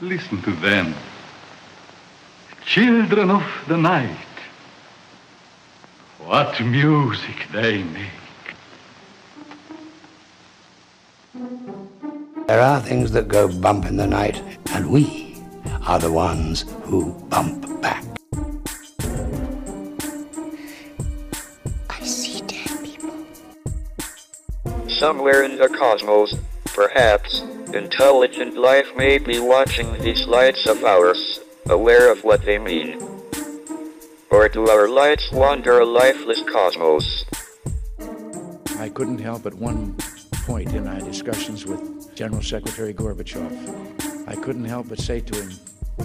Listen to them. Children of the night. What music they make. There are things that go bump in the night, and we are the ones who bump back. I see dead people. Somewhere in the cosmos, perhaps, intelligent life may be watching these lights of ours, aware of what they mean. Or do our lights wander a lifeless cosmos? I couldn't help at one point in our discussions with General Secretary Gorbachev, I couldn't help but say to him,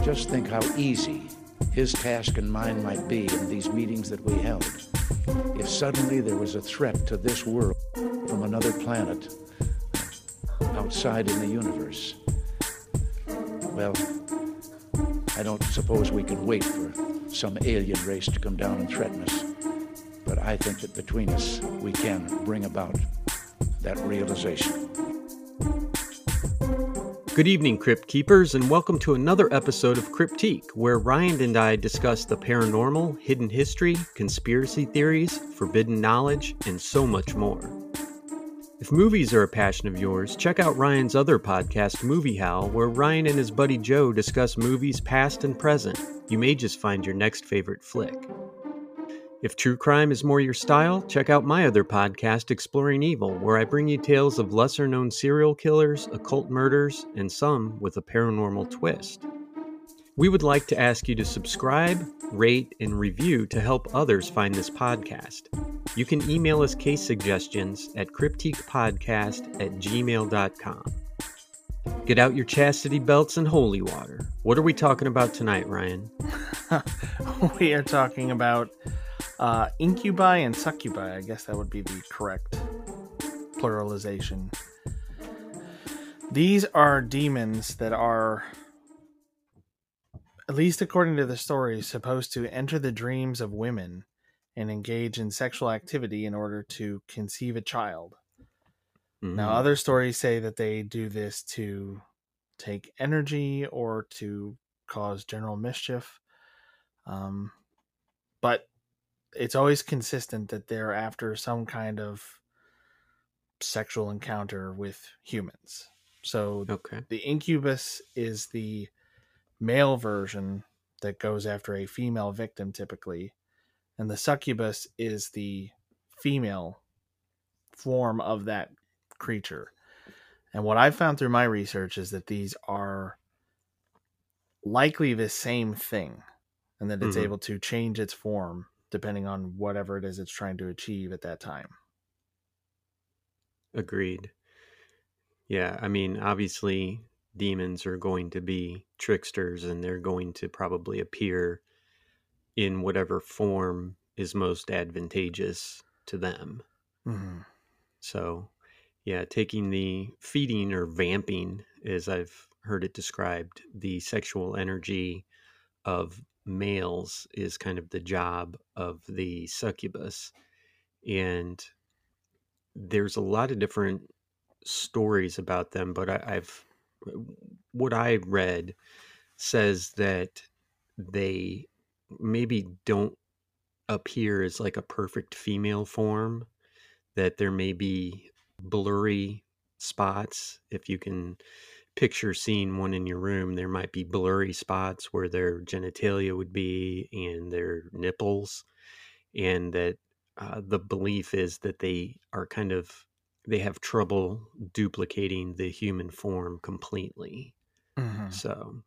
just think how easy his task and mine might be in these meetings that we held. If suddenly there was a threat to this world from another planet outside in the universe, well, I don't suppose we can wait for some alien race to come down and threaten us. But I think that between us, we can bring about that realization. Good evening, Crypt Keepers, and welcome to another episode of Cryptique, where Ryan and I discuss the paranormal, hidden history, conspiracy theories, forbidden knowledge, and so much more. If movies are a passion of yours, check out Ryan's other podcast, Movie Howl, where Ryan and his buddy Joe discuss movies past and present. You may just find your next favorite flick. If true crime is more your style, check out my other podcast, Exploring Evil, where I bring you tales of lesser known serial killers, occult murders, and some with a paranormal twist. We would like to ask you to subscribe, rate, and review to help others find this podcast. You can email us case suggestions at cryptiquepodcast at gmail.com. Get out your chastity belts and holy water. What are we talking about tonight, Ryan? we are talking about uh, incubi and succubi. I guess that would be the correct pluralization. These are demons that are, at least according to the story, supposed to enter the dreams of women and engage in sexual activity in order to conceive a child. Mhm. Now, other stories say that they do this to take energy or to cause general mischief. Um, but it's always consistent that they're after some kind of sexual encounter with humans. So Okay. the incubus is the male version that goes after a female victim typically, and the succubus is the female form of that creature. And what I've found through my research is that these are likely the same thing, and that it's Mhm. able to change its form depending on whatever it is it's trying to achieve at that time. Agreed. Yeah, I mean, obviously, demons are going to be tricksters and they're going to probably appear in whatever form is most advantageous to them. Mm-hmm. So, yeah, taking the feeding or vamping, as I've heard it described, the sexual energy of males is kind of the job of the succubus. And there's a lot of different stories about them, but I, I've what I read says that they maybe don't appear as like a perfect female form that there may be blurry spots. If you can picture seeing one in your room there might be blurry spots where their genitalia would be and their nipples and that uh, the belief is that they are kind of they have trouble duplicating the human form completely Mm-hmm. so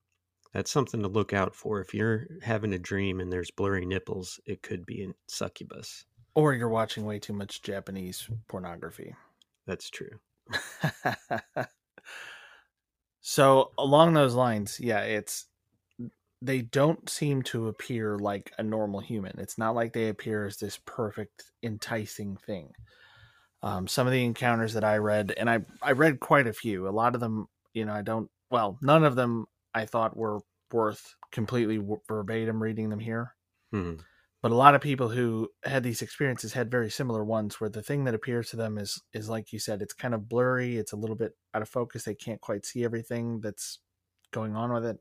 that's something to look out for if you're having a dream and there's blurry nipples it could be a succubus Or you're watching way too much Japanese pornography. that's true so along those lines, yeah, it's they don't seem to appear like a normal human. It's not like they appear as this perfect, enticing thing. Um, some of the encounters that I read, and I I read quite a few. A lot of them, you know, I don't. Well, none of them I thought were worth completely w- verbatim reading them here. Mhm. but a lot of people who had these experiences had very similar ones where the thing that appears to them is is like you said it's kind of blurry it's a little bit out of focus they can't quite see everything that's going on with it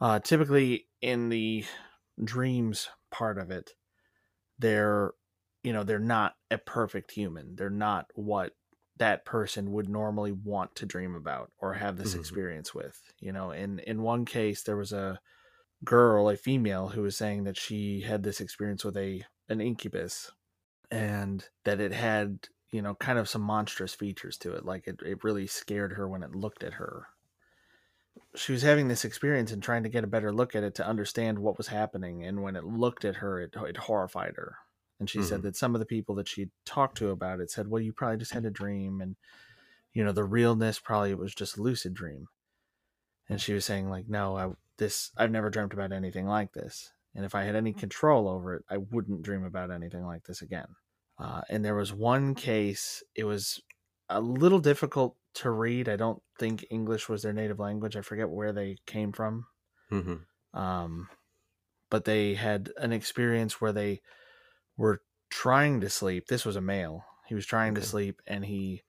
uh, typically in the dreams part of it they're you know they're not a perfect human. They're not what that person would normally want to dream about or have this Mhm. experience with you know? In in one case there was a girl a female who was saying that she had this experience with a an incubus and that it had you know kind of some monstrous features to it like it, it really scared her when it looked at her. She was having this experience and trying to get a better look at it to understand what was happening and when it looked at her it, it horrified her and she said Mhm. that some of the people that she talked to about it said well you probably just had a dream and you know the realness probably was just a lucid dream. And she was saying like no i this i've never dreamt about anything like this and if i had any control over it i wouldn't dream about anything like this again. Uh, and there was one case it was a little difficult to read i don't think english was their native language i forget where they came from. Hmm um, but they had an experience where they were trying to sleep. This was a male. He was trying to sleep and he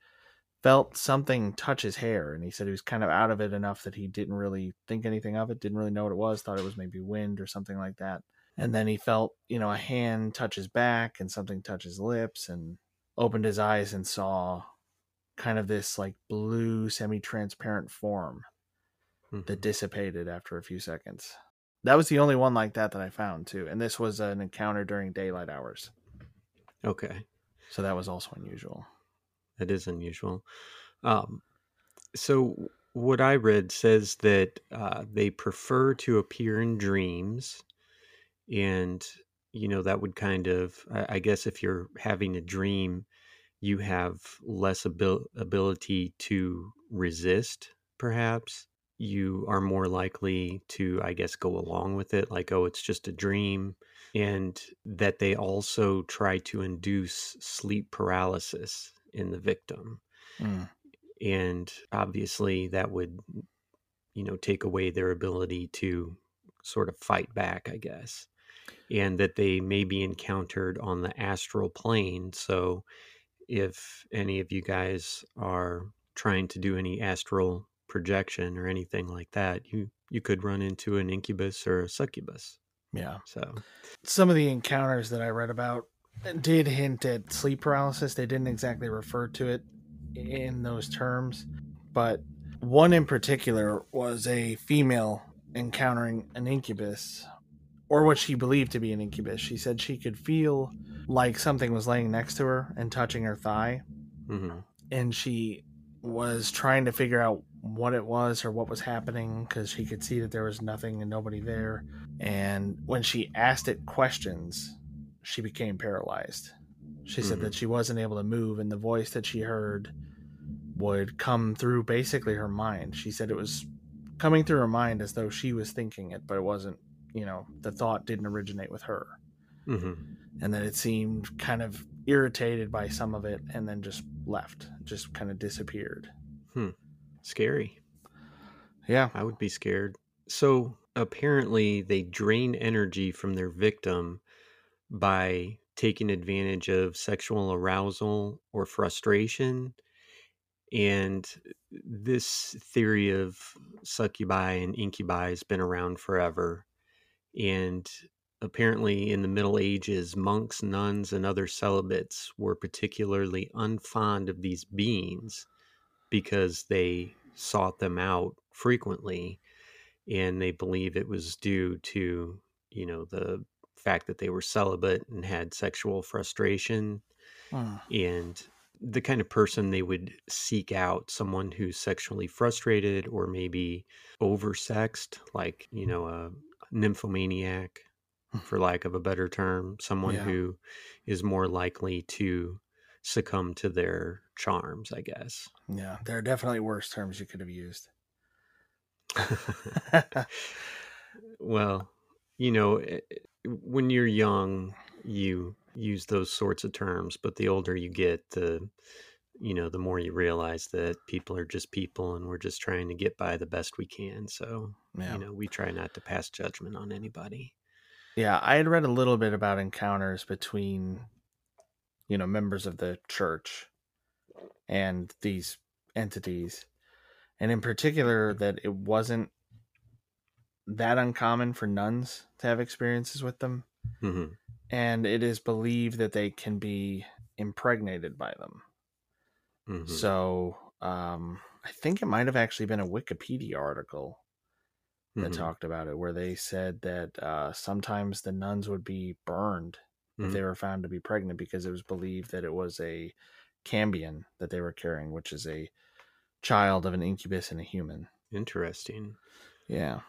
felt something touch his hair. And he said he was kind of out of it enough that he didn't really think anything of it, didn't really know what it was, thought it was maybe wind or something like that. And then he felt, you know, a hand touch his back and something touch his lips and opened his eyes and saw kind of this like blue semi transparent form Mhm. that dissipated after a few seconds. That was the only one like that that I found too, and this was an encounter during daylight hours, Okay. so that was also unusual. That is unusual. Um, so what I read says that uh, they prefer to appear in dreams, and you know that would kind of, I, I guess, if you're having a dream, you have less abil- ability to resist. Perhaps you are more likely to, I guess, go along with it, like, oh, it's just a dream, and that they also try to induce sleep paralysis in the victim Mm. and obviously that would you know take away their ability to sort of fight back i guess and that they may be encountered on the astral plane so if any of you guys are trying to do any astral projection or anything like that you you could run into an incubus or a succubus Yeah, so some of the encounters that I read about did hint at sleep paralysis. They didn't exactly refer to it in those terms, but one in particular was a female encountering an incubus, or what she believed to be an incubus. She said she could feel like something was laying next to her and touching her thigh. mhm. and she was trying to figure out what it was or what was happening because she could see that there was nothing and nobody there. And when she asked it questions, she became paralyzed. She said Mhm. that she wasn't able to move, and the voice that she heard would come through basically her mind. She said it was coming through her mind as though she was thinking it, but it wasn't, you know, the thought didn't originate with her Mhm. and then it seemed kind of irritated by some of it and then just left just kind of disappeared scary yeah I would be scared. So apparently, they drain energy from their victim by taking advantage of sexual arousal or frustration. And this theory of succubi and incubi has been around forever. And apparently, in the Middle Ages, monks, nuns, and other celibates were particularly unfond of these beings because they sought them out frequently and they believe it was due to you know the fact that they were celibate and had sexual frustration Hmm. and the kind of person they would seek out someone who's sexually frustrated or maybe oversexed like you know a nymphomaniac for lack of a better term someone Yeah. who is more likely to succumb to their charms i guess yeah there are definitely worse terms you could have used well, you know, eh, eh, when you're young, you use those sorts of terms, but the older you get, the you know, the more you realize that people are just people and we're just trying to get by the best we can. So, yeah you know, we try not to pass judgment on anybody. Yeah, I had read a little bit about encounters between, you know, members of the church and these entities, and in particular that it wasn't that uncommon for nuns to have experiences with them, hmm and it is believed that they can be impregnated by them. hmm So, um, I think it might have actually been a Wikipedia article that Mhm. talked about it, where they said that uh, sometimes the nuns would be burned if Mhm. they were found to be pregnant because it was believed that it was a cambion that they were carrying, which is a child of an incubus and a human. Interesting. Yeah.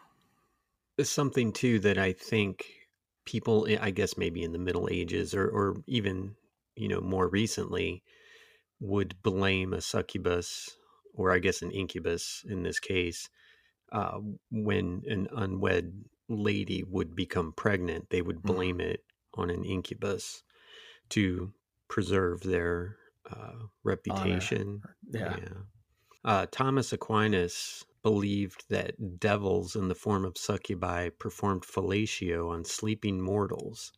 It's something too that I think people, I guess maybe in the Middle Ages or, or even you know more recently, would blame a succubus or I guess an incubus in this case uh, when an unwed lady would become pregnant. They would Mhm. blame it on an incubus to preserve their uh, reputation. Yeah. Uh, Thomas Aquinas believed that devils in the form of succubi performed fellatio on sleeping mortals.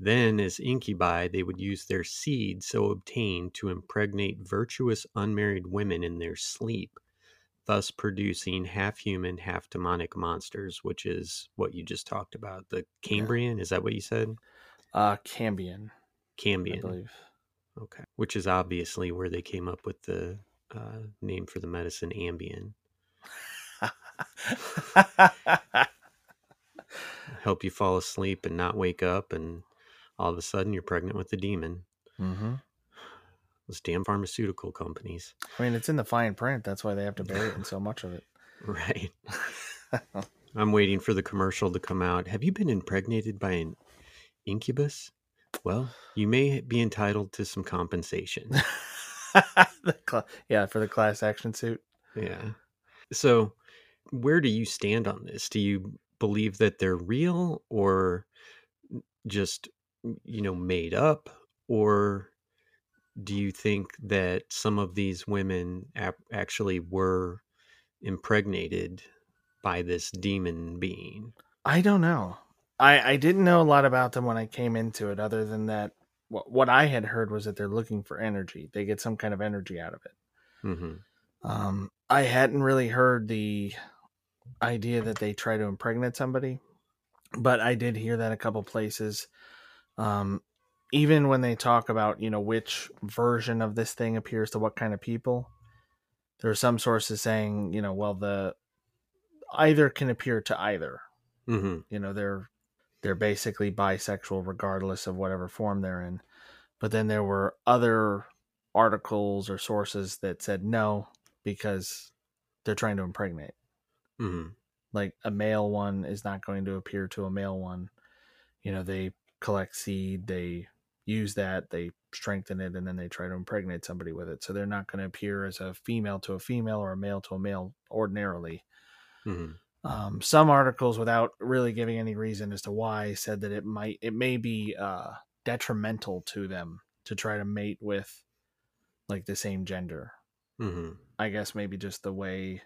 Then, as incubi, they would use their seed so obtained to impregnate virtuous unmarried women in their sleep, thus producing half human, half demonic monsters, which is what you just talked about. The Cambrian, is that what you said? Uh, cambion, I Cambian. believe. Okay. Which is obviously where they came up with the uh, name for the medicine Ambien. Help you fall asleep and not wake up, and all of a sudden you're pregnant with the demon. hmm Those damn pharmaceutical companies. I mean, it's in the fine print. That's why they have to bury it in so much of it. Right. I'm waiting for the commercial to come out. Have you been impregnated by an incubus? Well, you may be entitled to some compensation. Cla- yeah, for the class action suit. Yeah. So, where do you stand on this? Do you believe that they're real or just, you know, made up? Or do you think that some of these women ap- actually were impregnated by this demon being? I don't know. I I didn't know a lot about them when I came into it, other than that. What what I had heard was that they're looking for energy. They get some kind of energy out of it. hmm Um, I hadn't really heard the idea that they try to impregnate somebody, but I did hear that a couple places. Um, even when they talk about you know which version of this thing appears to what kind of people, there are some sources saying you know well the either can appear to either. hmm You know they're they're basically bisexual regardless of whatever form they're in. But then there were other articles or sources that said no because they're trying to impregnate. hmm Like a male one is not going to appear to a male one. You know, they collect seed, they use that, they strengthen it, and then they try to impregnate somebody with it. So they're not going to appear as a female to a female or a male to a male ordinarily. hmm Um, some articles, without really giving any reason as to why, said that it might, it may be uh, detrimental to them to try to mate with like the same gender. hmm I guess maybe just the way,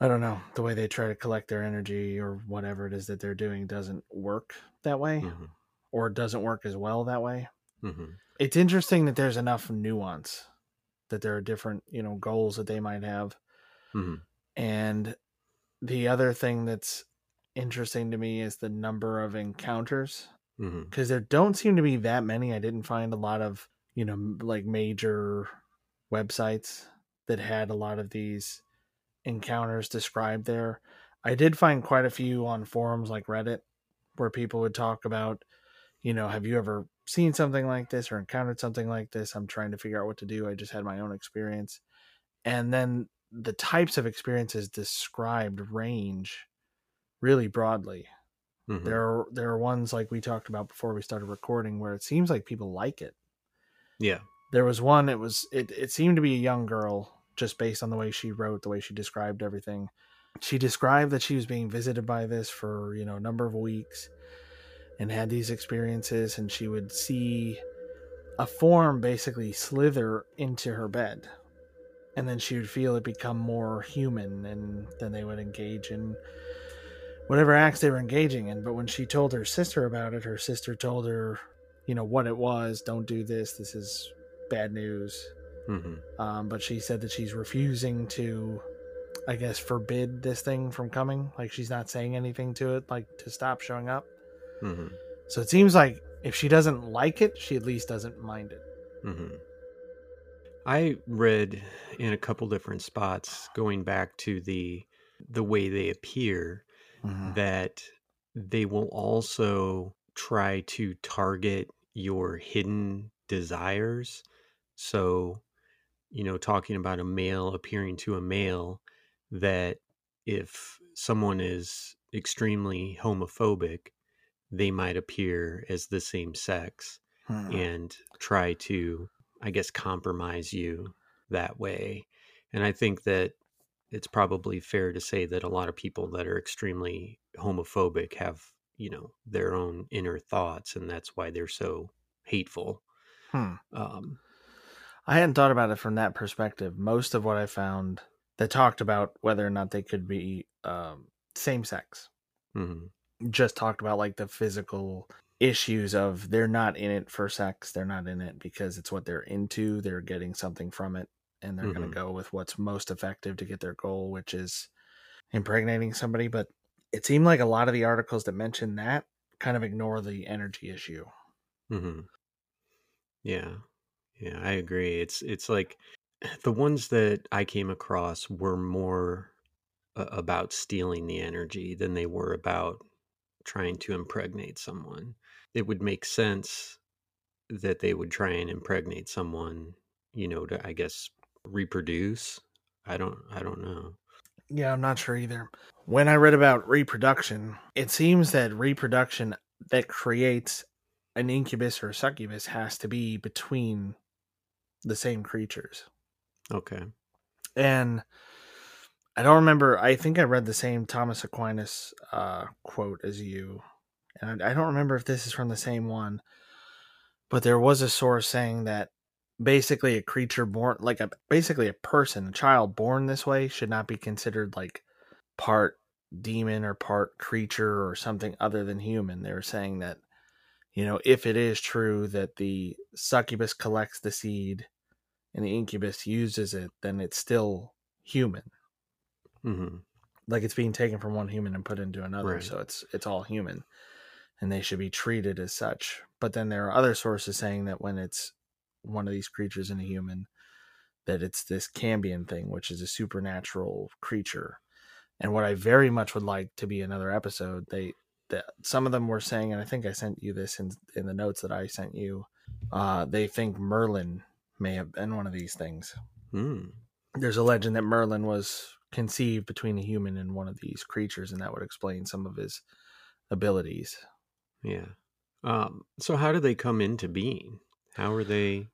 I don't know, the way they try to collect their energy or whatever it is that they're doing doesn't work that way, hmm or doesn't work as well that way. hmm It's interesting that there's enough nuance that there are different, you know, goals that they might have. hmm And the other thing that's interesting to me is the number of encounters mm-hmm. because there don't seem to be that many. I didn't find a lot of, you know, like major websites that had a lot of these encounters described there. I did find quite a few on forums like Reddit where people would talk about, you know, have you ever seen something like this or encountered something like this? I'm trying to figure out what to do. I just had my own experience. And then the types of experiences described range really broadly. hmm There are there are ones like we talked about before we started recording where it seems like people like it. Yeah. There was one it was it, it seemed to be a young girl just based on the way she wrote, the way she described everything. She described that she was being visited by this for, you know, a number of weeks and had these experiences and she would see a form basically slither into her bed. And then she would feel it become more human and then they would engage in whatever acts they were engaging in. But when she told her sister about it, her sister told her, you know, what it was. Don't do this. This is bad news. hmm Um, but she said that she's refusing to, I guess, forbid this thing from coming. Like she's not saying anything to it, like to stop showing up. hmm So it seems like if she doesn't like it, she at least doesn't mind it. hmm I read in a couple different spots going back to the the way they appear that they will also try to target your hidden desires. So, you know, talking about a male appearing to a male, that if someone is extremely homophobic, they might appear as the same sex Hmm. and try to, I guess, compromise you that way. And I think that it's probably fair to say that a lot of people that are extremely homophobic have, you know, their own inner thoughts, and that's why they're so hateful. Hmm. Um, I hadn't thought about it from that perspective. Most of what I found that talked about whether or not they could be um, same sex mhm, just talked about like the physical issues of they're not in it for sex they're not in it because it's what they're into they're getting something from it and they're going Mhm. to go with what's most effective to get their goal which is impregnating somebody but it seemed like a lot of the articles that mention that kind of ignore the energy issue mhm. Yeah, yeah, I agree. It's it's like the ones that I came across were more about stealing the energy than they were about trying to impregnate someone. It would make sense that they would try and impregnate someone, you know, to I guess reproduce. I don't I don't know. Yeah, I'm not sure either. When I read about reproduction, it seems that reproduction that creates an incubus or a succubus has to be between the same creatures. Okay. And I don't remember, I think I read the same Thomas Aquinas uh, quote as you. And I I don't remember if this is from the same one, but there was a source saying that basically a creature born like a basically a person a child born this way should not be considered like part demon or part creature or something other than human. They were saying that you know if it is true that the succubus collects the seed and the incubus uses it then it's still human. Hmm like it's being taken from one human and put into another. Right. so it's it's all human and they should be treated as such but then there are other sources saying that when it's one of these creatures in a human that it's this cambion thing which is a supernatural creature and what i very much would like to be another episode they that some of them were saying and i think i sent you this in in the notes that i sent you uh they think merlin may have been one of these things Mm. there's a legend that Merlin was conceived between a human and one of these creatures, and that would explain some of his abilities. Yeah. Um, so how do they come into being? How are they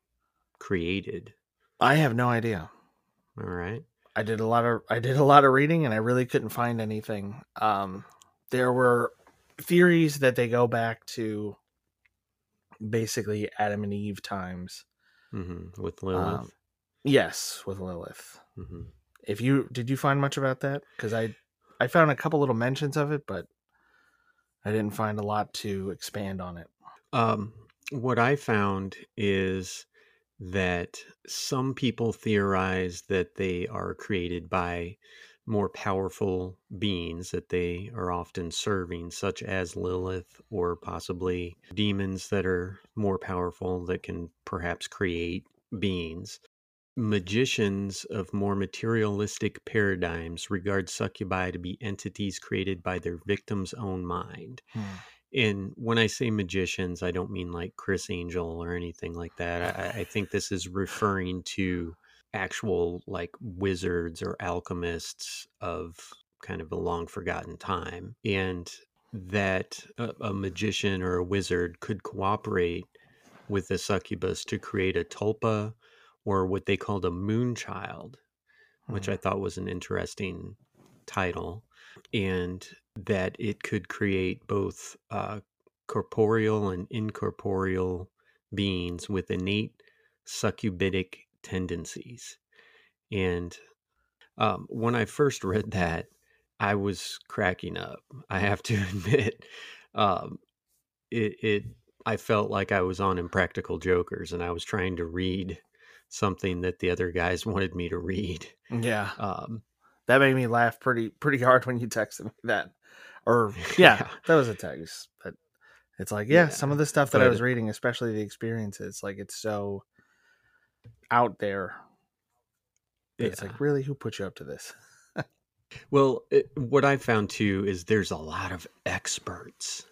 created? I have no idea. All right. I did a lot of I did a lot of reading, and I really couldn't find anything. Um, there were theories that they go back to basically Adam and Eve times. mm-hmm. With Lilith. Um, yes, with Lilith. hmm If you did you find much about that? Because I I found a couple little mentions of it, but I didn't find a lot to expand on it. Um, what I found is that some people theorize that they are created by more powerful beings that they are often serving, such as Lilith, or possibly demons that are more powerful that can perhaps create beings. Magicians of more materialistic paradigms regard succubi to be entities created by their victim's own mind. Hmm. And when I say magicians, I don't mean like Criss Angel or anything like that. I, I think this is referring to actual like wizards or alchemists of kind of a long forgotten time. And that a, a magician or a wizard could cooperate with the succubus to create a tulpa or what they called a moon child, which I thought was an interesting title, and that it could create both uh, corporeal and incorporeal beings with innate succubitic tendencies. And um, when I first read that, I was cracking up. I have to admit, um, it, it. I felt like I was on Impractical Jokers, and I was trying to read something that the other guys wanted me to read. Yeah. Um, that made me laugh pretty pretty hard when you texted me that. Or yeah, Yeah. that was a text. But it's like, yeah, Yeah, some of the stuff that I was reading, especially the experiences, like it's so out there. that It's like, really, who put you up to this? Well, it, what I found too is there's a lot of experts,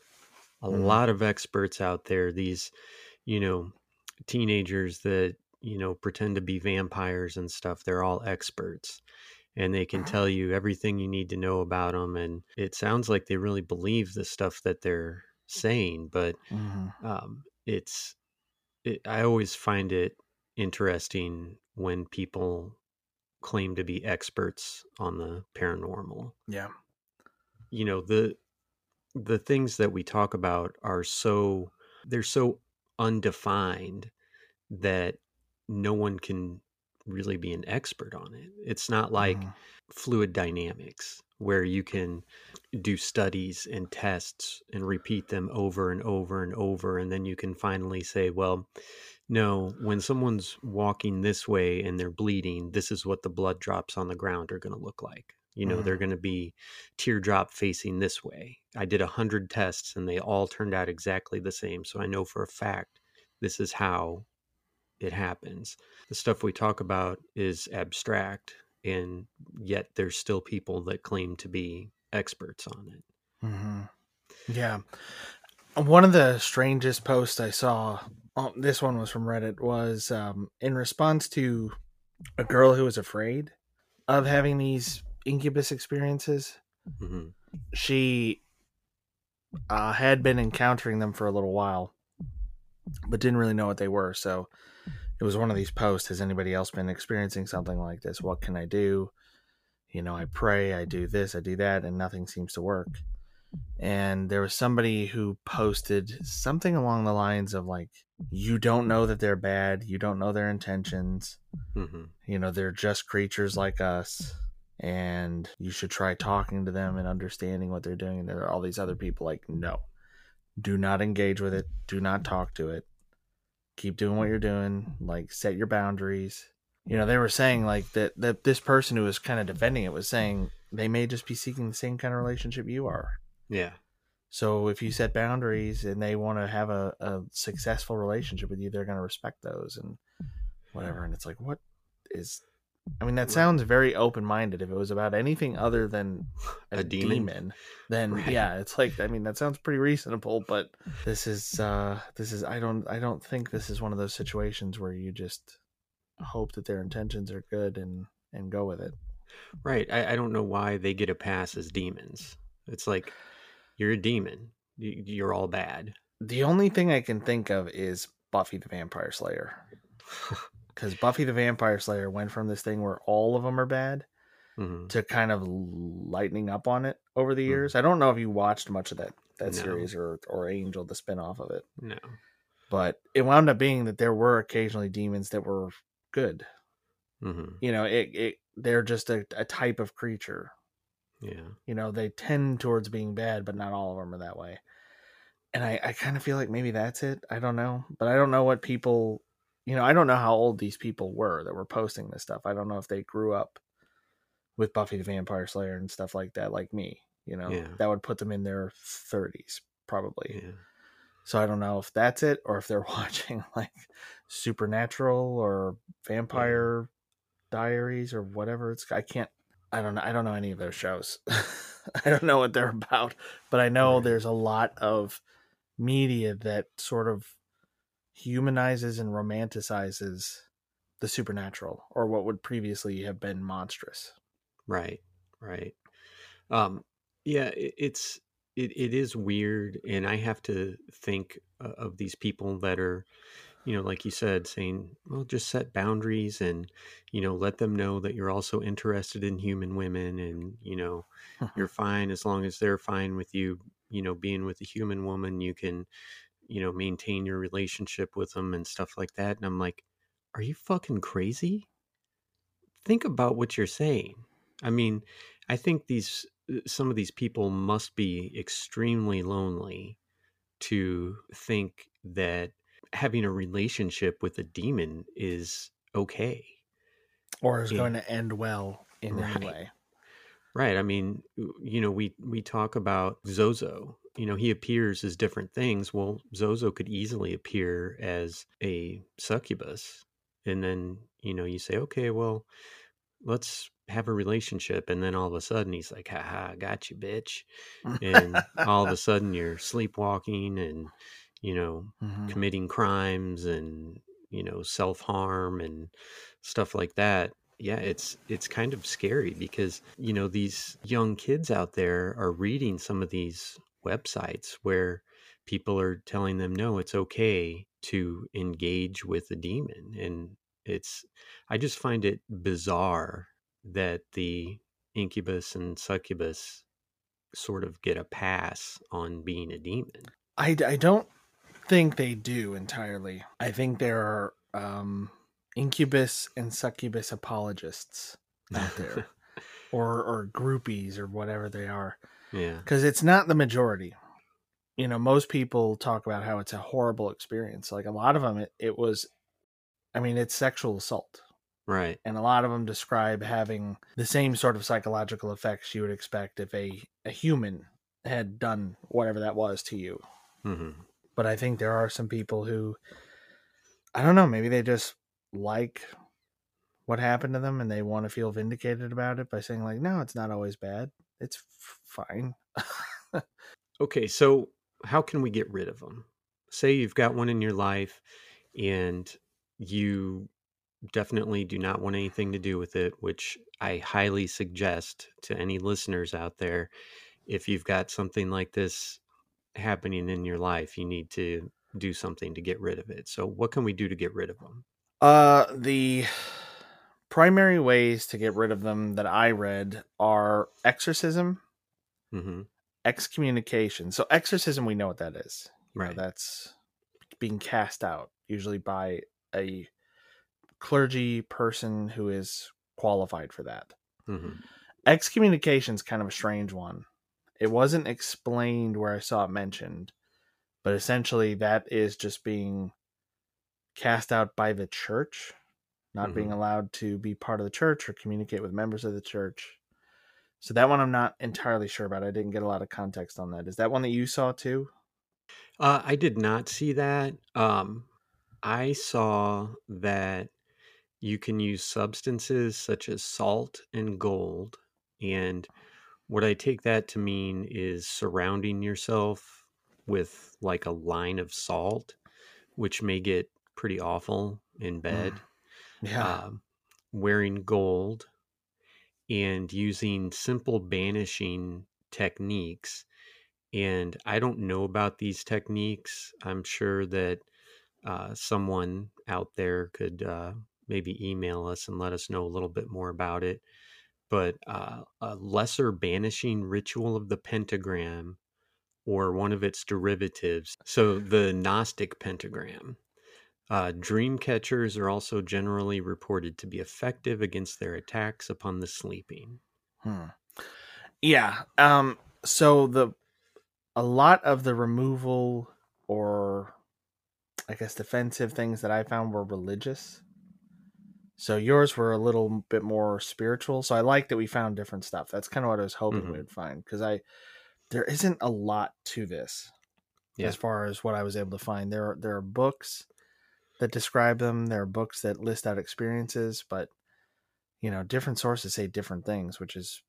a Mhm. lot of experts out there. These, you know, teenagers that you know pretend to be vampires and stuff. They're all experts, and they can tell you everything you need to know about them. And it sounds like they really believe the stuff that they're saying, but Mm-hmm. um, it's. It, I always find it interesting when people claim to be experts on the paranormal Yeah. you know the the things that we talk about are so they're so undefined that no one can really be an expert on it. It's not like Mhm. fluid dynamics where you can do studies and tests and repeat them over and over and over and then you can finally say well no when someone's walking this way and they're bleeding this is what the blood drops on the ground are going to look like. You know they're going to be teardrop facing this way. I did a hundred tests and they all turned out exactly the same so i know for a fact this is how it happens the stuff we talk about is abstract and yet there's still people that claim to be experts on it hmm Yeah. One of the strangest posts I saw, oh, this one was from Reddit, was um, in response to a girl who was afraid of having these incubus experiences. hmm She uh, had been encountering them for a little while, but didn't really know what they were. So it was one of these posts Has anybody else been experiencing something like this? What can I do? You know, I pray, I do this, I do that, and nothing seems to work. And there was somebody who posted something along the lines of like you don't know that they're bad you don't know their intentions. Hmm you know they're just creatures like us and you should try talking to them and understanding what they're doing. And there are all these other people like no. Do not engage with it. Do not talk to it keep doing what you're doing like set your boundaries you know they were saying like that that this person who was kind of defending it was saying they may just be seeking the same kind of relationship you are yeah so if you set boundaries and they want to have a, a successful relationship with you, they're going to respect those and whatever. And it's like, what is? I mean, that sounds very open minded. If it was about anything other than a, A demon? demon, then Right. yeah, it's like I mean that sounds pretty reasonable. But this is uh this is I don't I don't think this is one of those situations where you just hope that their intentions are good and and go with it. right I, I don't know why they get a pass as demons it's like you're a demon You- you're all bad The only thing I can think of is Buffy the Vampire Slayer. because Buffy the Vampire Slayer went from this thing where all of them are bad Mhm. to kind of lightening up on it over the Mhm. years. I don't know if you watched much of that that No. series or or Angel, the spin off of it, no but it wound up being that there were occasionally demons that were good. hmm You know, it, it they're just a, a type of creature. yeah You know, they tend towards being bad, but not all of them are that way. And I, I kind of feel like maybe that's it. I don't know. But I don't know what people, you know, I don't know how old these people were that were posting this stuff. I don't know if they grew up with Buffy the Vampire Slayer and stuff like that, like me. You know, Yeah. that would put them in their 30s, probably. yeah So I don't know if that's it or if they're watching like Supernatural or Vampire Diaries or whatever it's. I can't. I don't know. I don't know any of those shows. I don't know what they're about, but I know Right. there's a lot of media that sort of humanizes and romanticizes the supernatural or what would previously have been monstrous. Right, right. Um, yeah, it, it's it, it is weird, and I have to think of these people that are, you know, like you said, saying, "Well, just set boundaries, and you know, let them know that you're also interested in human women, and you know, you're fine as long as they're fine with you. You know, being with a human woman, you can, you know, maintain your relationship with them and stuff like that." And I'm like, "Are you fucking crazy?" Think about what you're saying. I mean, I think these uh, some of these people must be extremely lonely to think that having a relationship with a demon is okay. Or is Yeah. going to end well in Right. any way. Right. I mean, you know, we we talk about Zozo. You know, he appears as different things. Well, Zozo could easily appear as a succubus, and then you know, you say, okay, well, let's have a relationship, and then all of a sudden he's like, "Ha ha, got you, bitch," and all of a sudden you're sleepwalking and you know Mhm. committing crimes and you know self harm and stuff like that yeah it's it's kind of scary because you know these young kids out there are reading some of these websites where people are telling them no it's okay to engage with a demon and it's i just find it bizarre that the incubus and succubus sort of get a pass on being a demon I, I don't think they do entirely. I think there are um, incubus and succubus apologists out there, or or groupies or whatever they are, yeah because it's not the majority. You know, most people talk about how it's a horrible experience. Like a lot of them, it, it was. I mean, it's sexual assault, right and a lot of them describe having the same sort of psychological effects you would expect if a a human had done whatever that was to you hmm but I think there are some people who I don't know, maybe they just like what happened to them and they want to feel vindicated about it by saying like no, it's not always bad. It's fine. Okay, so how can we get rid of them? Say you've got one in your life and you definitely do not want anything to do with it, which I highly suggest to any listeners out there. If you've got something like this happening in your life, you need to do something to get rid of it. So, what can we do to get rid of them? Uh the primary ways to get rid of them that I read are exorcism, hmm excommunication. So exorcism we know what that is. You know, Right. that's being cast out usually by a clergy person who is qualified for that. hmm excommunication is kind of a strange one. It wasn't explained where I saw it mentioned, but essentially that is just being cast out by the church, not being allowed to be part of the church or communicate with members of the church. So that one I'm not entirely sure about. I didn't get a lot of context on that. Is that one that you saw too? Uh, I did not see that. Um, I saw that you can use substances such as salt and gold. And what I take that to mean is surrounding yourself with like a line of salt, which may get pretty awful in bed. Yeah. Um, wearing gold and using simple banishing techniques. And I don't know about these techniques. I'm sure that uh, someone out there could uh, maybe email us and let us know a little bit more about it. But uh, a lesser banishing ritual of the pentagram or one of its derivatives. So the Gnostic pentagram. Uh, dream catchers are also generally reported to be effective against their attacks upon the sleeping. Hmm. Yeah. Um. So the a lot of the removal or I guess defensive things that I found were religious. So yours were a little bit more spiritual. So I like that we found different stuff. That's kind of what I was hoping Mhm. we would find because I there isn't a lot to this Yeah. as far as what I was able to find. There are there are books that describe them. There are books that list out experiences, but you know, different sources say different things, which is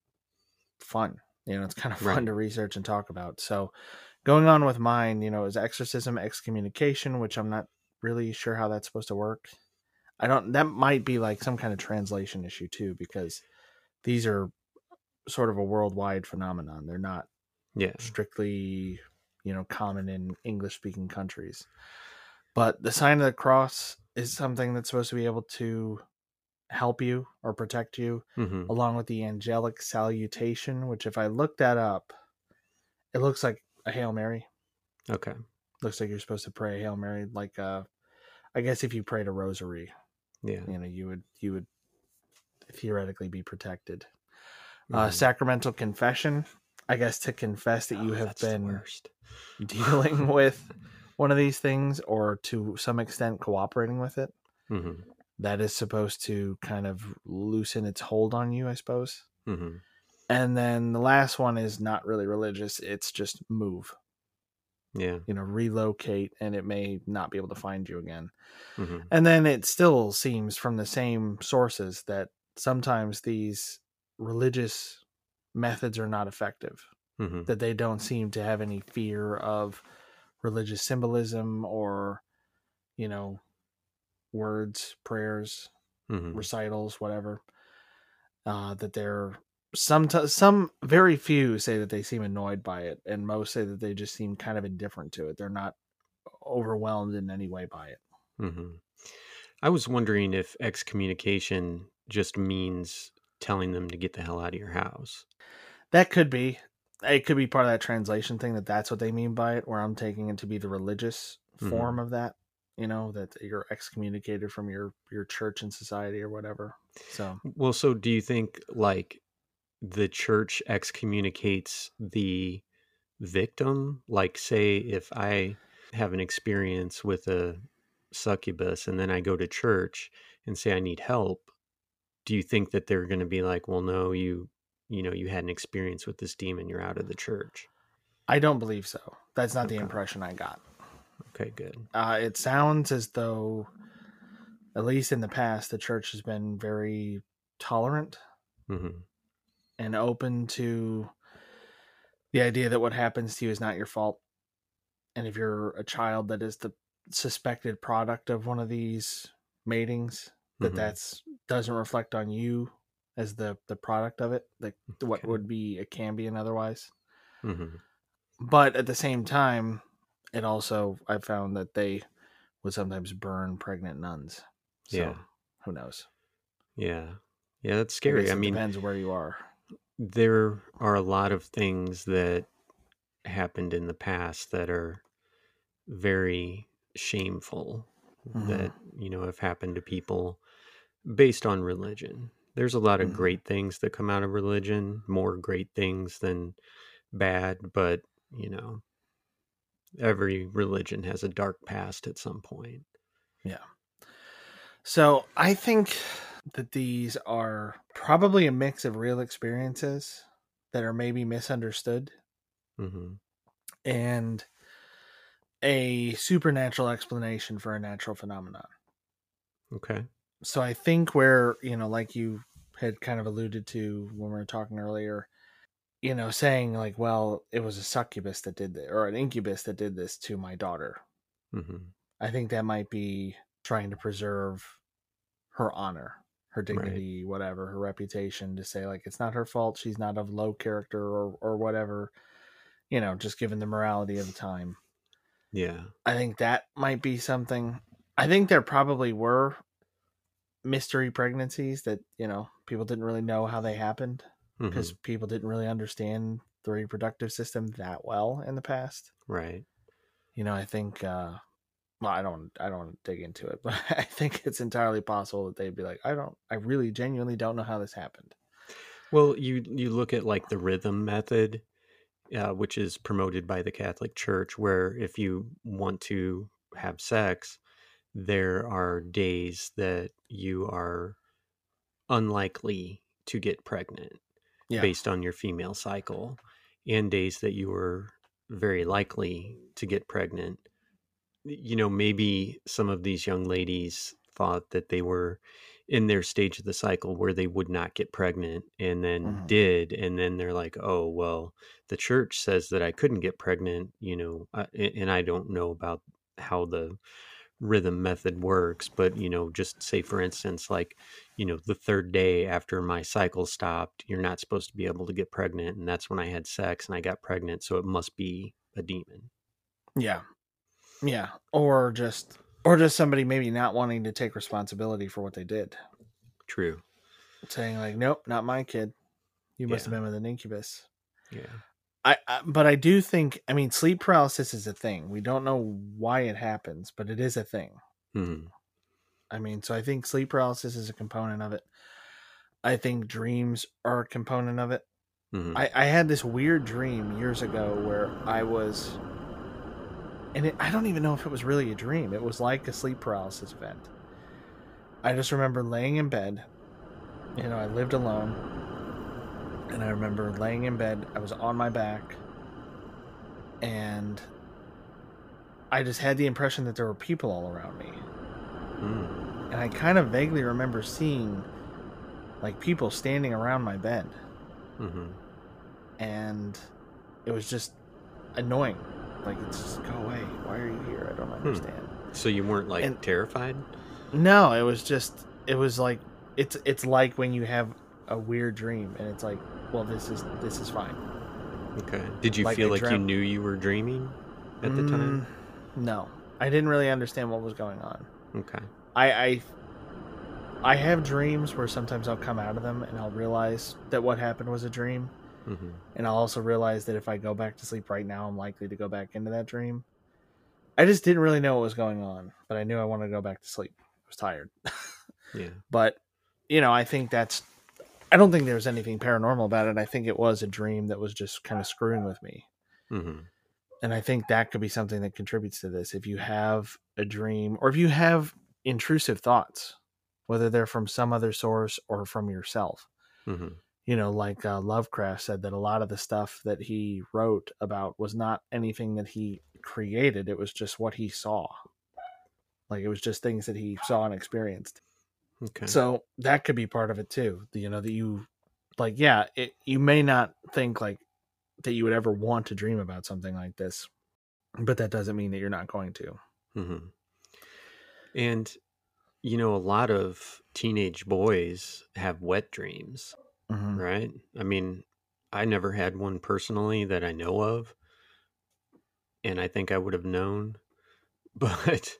fun. You know, it's kind of fun Right. to research and talk about. So, going on with mine, you know, is exorcism, excommunication, which I'm not really sure how that's supposed to work. I don't. That might be like some kind of translation issue too, because these are sort of a worldwide phenomenon. They're not Yeah. strictly, you know, common in English speaking countries. But the sign of the cross is something that's supposed to be able to help you or protect you, hmm along with the angelic salutation, which, if I look that up, it looks like a Hail Mary. Okay. Looks like you're supposed to pray a Hail Mary, like uh, I guess if you prayed a rosary, Yeah. you know, you would you would theoretically be protected. Uh, Mhm. sacramental confession, I guess, to confess that you Oh, have been dealing with one of these things or to some extent cooperating with it. Mhm. That is supposed to kind of loosen its hold on you, I suppose. Mhm. And then the last one is not really religious, it's just move, Yeah. you know, relocate, and it may not be able to find you again. Mhm. And then it still seems from the same sources that sometimes these religious methods are not effective, Mhm. that they don't seem to have any fear of religious symbolism or, you know, words, prayers, Mhm. recitals, whatever. Uh, that they're some some very few say that they seem annoyed by it, and most say that they just seem kind of indifferent to it. They're not overwhelmed in any way by it. mm-hmm. I was wondering if excommunication just means telling them to get the hell out of your house. That could be. It could be part of that translation thing that that's what they mean by it, where I'm taking it to be the religious Mhm. form of that. You know that you're excommunicated from your your church and society or whatever. So Well, so do you think like the church excommunicates the victim? Like, say, if I have an experience with a succubus and then I go to church and say I need help, do you think that they're going to be like, well, no, you, you know, you had an experience with this demon, you're out of the church? I don't believe so. That's not the impression I got. Okay, good. Uh, it sounds as though, at least in the past, the church has been very tolerant hmm and open to the idea that what happens to you is not your fault. And if you're a child that is the suspected product of one of these matings, that Mhm. that's doesn't reflect on you as the the product of it, like what Okay. would be a Cambion otherwise. hmm But at the same time, it also I found that they would sometimes burn pregnant nuns. So Yeah. who knows? Yeah. Yeah, that's I scary. I it mean, depends where you are. there are a lot of things that happened in the past that are very shameful that you know have happened to people based on religion there's a lot of Mhm. great things that come out of religion more great things than bad but you know every religion has a dark past at some point Yeah. So I think that these are probably a mix of real experiences that are maybe misunderstood hmm and a supernatural explanation for a natural phenomenon. okay So I think where, you know, like you had kind of alluded to when we were talking earlier, you know, saying like, well, it was a succubus that did this or an incubus that did this to my daughter. hmm I think that might be trying to preserve her honor, her dignity, whatever, her reputation to say like it's not her fault, she's not of low character or or whatever, you know, just given the morality of the time. yeah I think that might be something. I think there probably were mystery pregnancies that, you know, people didn't really know how they happened because people didn't really understand the reproductive system that well in the past. right you know, I think uh well, I don't I don't dig into it, but I think it's entirely possible that they'd be like, I don't I really genuinely don't know how this happened. Well, you you look at like the rhythm method, uh, which is promoted by the Catholic Church, where if you want to have sex, there are days that you are unlikely to get pregnant Yeah. based on your female cycle, and days that you are very likely to get pregnant. You know, maybe some of these young ladies thought that they were in their stage of the cycle where they would not get pregnant and then Mhm. did and then they're like oh well the church says that i couldn't get pregnant you know uh, and i don't know about how the rhythm method works but you know just say for instance like you know the third day after my cycle stopped you're not supposed to be able to get pregnant and that's when i had sex and i got pregnant so it must be a demon Yeah. Yeah. Or just or just somebody maybe not wanting to take responsibility for what they did. true Saying like, Nope, not my kid. You must have been with an incubus. yeah I, I but I do think I mean sleep paralysis is a thing. We don't know why it happens, but it is a thing. hmm I mean, so I think sleep paralysis is a component of it. I think dreams are a component of it. Mhm. I, I had this weird dream years ago where I was, and it, I don't even know if it was really a dream. It was like a sleep paralysis event. I just remember laying in bed. You know, I lived alone, and I remember laying in bed. I was on my back, and I just had the impression that there were people all around me. Mm. And I kind of vaguely remember seeing like people standing around my bed hmm and it was just annoying. Like it's just go away. Why are you here? I don't understand. So you weren't like And- terrified? No, it was just it was like it's it's like when you have a weird dream and it's like, well this is this is fine. Okay. Did you Like feel like you knew you were dreaming at the time? Mm, No. I didn't really understand what was going on. Okay. I, I I have dreams where sometimes I'll come out of them and I'll realize that what happened was a dream, hmm and I'll also realize that if I go back to sleep right now, I'm likely to go back into that dream. I just didn't really know what was going on, but I knew I wanted to go back to sleep. I was tired, Yeah. but you know, I think that's. I don't think there was anything paranormal about it. I think it was a dream that was just kind of screwing with me. hmm and I think that could be something that contributes to this. If you have a dream or if you have intrusive thoughts, whether they're from some other source or from yourself, hmm you know, like uh, Lovecraft said that a lot of the stuff that he wrote about was not anything that he created, it was just what he saw. Like it was just things that he saw and experienced. Okay. So that could be part of it too. You know, that you like, yeah, it, you may not think like that you would ever want to dream about something like this, but that doesn't mean that you're not going to. hmm And you know, a lot of teenage boys have wet dreams, Mhm. right? I mean, I never had one personally that I know of, and I think I would have known, but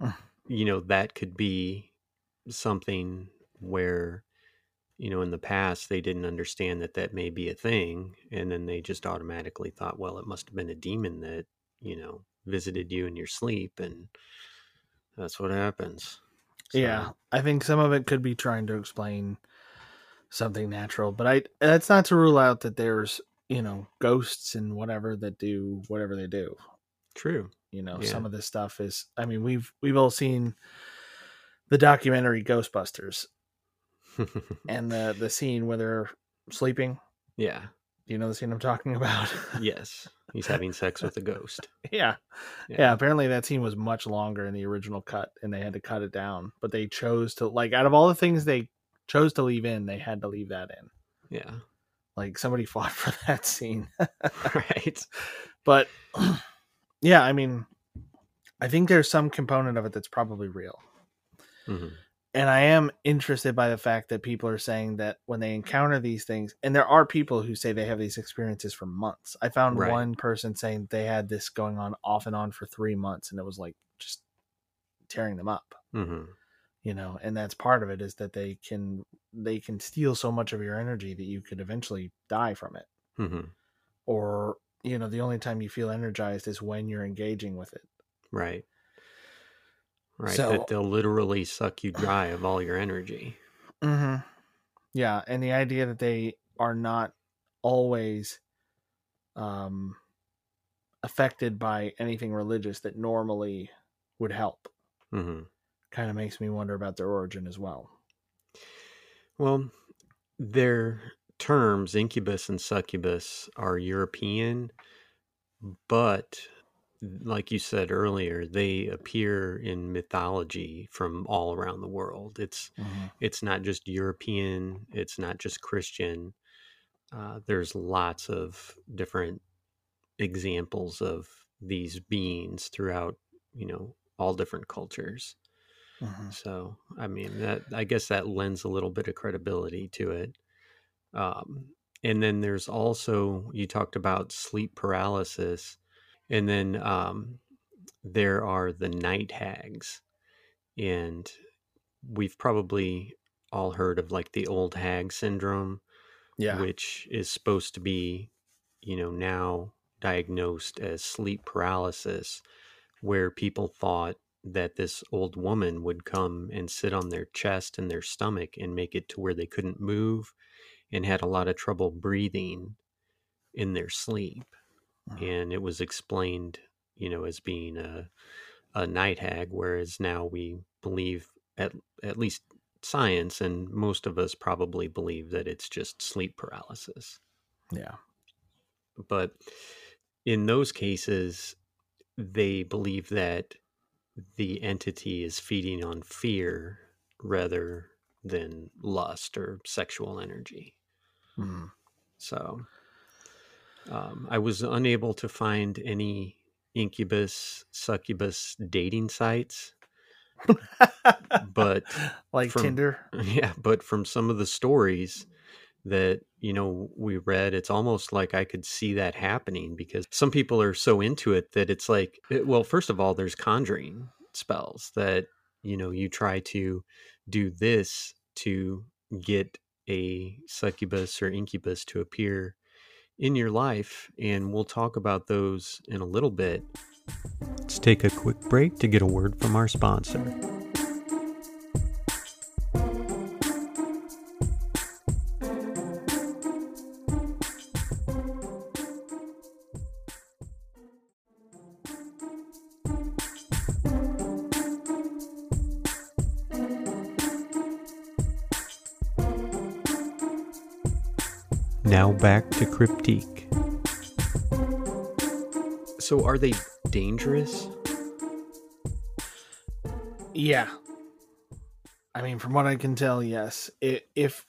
you know, that could be something where you know in the past they didn't understand that that may be a thing and then they just automatically thought well it must have been a demon that you know visited you in your sleep and that's what happens So, Yeah, I think some of it could be trying to explain something natural, but I that's not to rule out that there's you know ghosts and whatever that do whatever they do. true You know, Yeah. some of this stuff is. I mean, we've we've all seen the documentary Ghostbusters and the the scene where they're sleeping. yeah Do you know the scene I'm talking about? yes he's having sex with a ghost yeah. yeah, Apparently that scene was much longer in the original cut, and they had to cut it down. But they chose to like out of all the things they chose to leave in, they had to leave that in. yeah Like somebody fought for that scene. right but yeah, I mean, I think there's some component of it that's probably real. Hmm And I am interested by the fact that people are saying that when they encounter these things, and there are people who say they have these experiences for months. I found Right. one person saying they had this going on off and on for three months, and it was like just tearing them up. hmm you know and that's part of it is that they can they can steal so much of your energy that you could eventually die from it hmm or you know the only time you feel energized is when you're engaging with it right right So- that they'll literally suck you dry of all your energy. Mm-hmm. yeah and the idea that they are not always um affected by anything religious that normally would help hmm kind of makes me wonder about their origin as well. Well, their terms, incubus and succubus, are European, but like you said earlier, they appear in mythology from all around the world. It's it's not just European, it's not just Christian. Uh, there's lots of different examples of these beings throughout, you know, all different cultures. Mhm. So, I mean, that I guess that lends a little bit of credibility to it. Um, and then there's also you talked about sleep paralysis, and then um, there are the night hags, and we've probably all heard of like the old hag syndrome, yeah which is supposed to be, you know, now diagnosed as sleep paralysis, where people thought that this old woman would come and sit on their chest and their stomach and make it to where they couldn't move and had a lot of trouble breathing in their sleep. Uh-huh. And it was explained, you know, as being a, a night hag, whereas now we believe, at, at least science, and most of us probably believe that it's just sleep paralysis. Yeah. But in those cases, they believe that the entity is feeding on fear rather than lust or sexual energy. Mm. So um, I was unable to find any incubus, succubus dating sites. but like from- Tinder. yeah, but from some of the stories that you know we read, it's almost like I could see that happening because some people are so into it that it's like, it- well, first of all, there's conjuring spells that you know you try to do this to get a succubus or incubus to appear in your life, and we'll talk about those in a little bit. Let's take a quick break to get a word from our sponsor. Now back to Cryptique. So, are they dangerous? Yeah. I mean, from what I can tell, yes. I if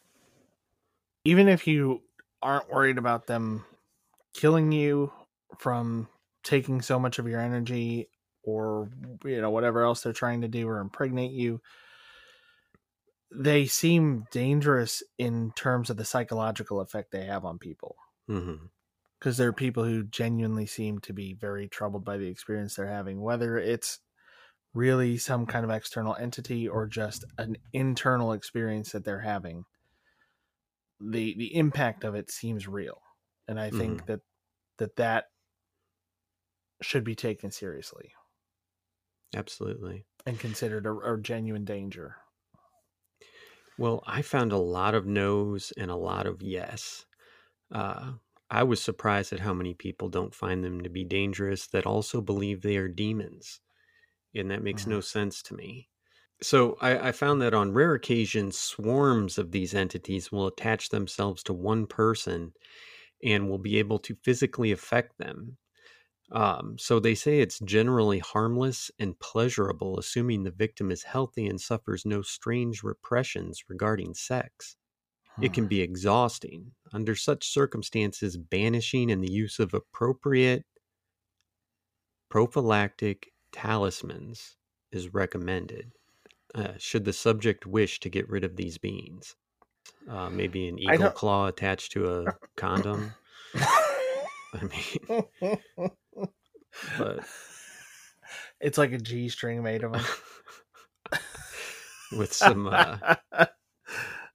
even if you aren't worried about them killing you from taking so much of your energy or you know whatever else they're trying to do or impregnate you, they seem dangerous in terms of the psychological effect they have on people Mm-hmm. because there are people who genuinely seem to be very troubled by the experience they're having, whether it's really some kind of external entity or just an internal experience that they're having. The the impact of it seems real, and I think that that that should be taken seriously Absolutely. and considered a, a genuine danger. Well, I found a lot of no's and a lot of yes. Uh, I was surprised at how many people don't find them to be dangerous that also believe they are demons. And that makes no sense to me. So I, I found that on rare occasions, swarms of these entities will attach themselves to one person and will be able to physically affect them. Um, so they say it's generally harmless and pleasurable, assuming the victim is healthy and suffers no strange repressions regarding sex. It can be exhausting. Under such circumstances, banishing and the use of appropriate prophylactic talismans is recommended. Uh, should the subject wish to get rid of these beings, uh, maybe an eagle claw attached to a condom. I mean, but it's like a G string made of them. with some uh,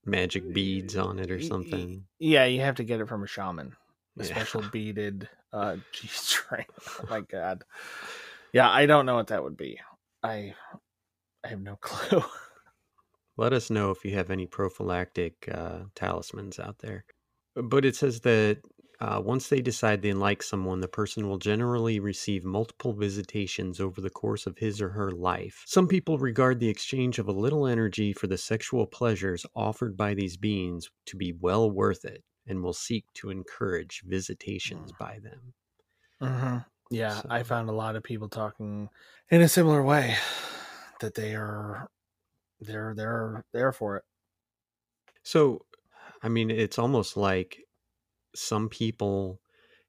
magic beads on it or something. Yeah, you have to get it from a shaman. A Yeah. special beaded uh G string. oh my god. Yeah, I don't know what that would be. I I have no clue. Let us know if you have any prophylactic uh, talismans out there. But it says that uh, once they decide they like someone, the person will generally receive multiple visitations over the course of his or her life. Some people regard the exchange of a little energy for the sexual pleasures offered by these beings to be well worth it and will seek to encourage visitations by them. hmm Yeah, I found a lot of people talking in a similar way that they are they're they're there for it. So, I mean, it's almost like some people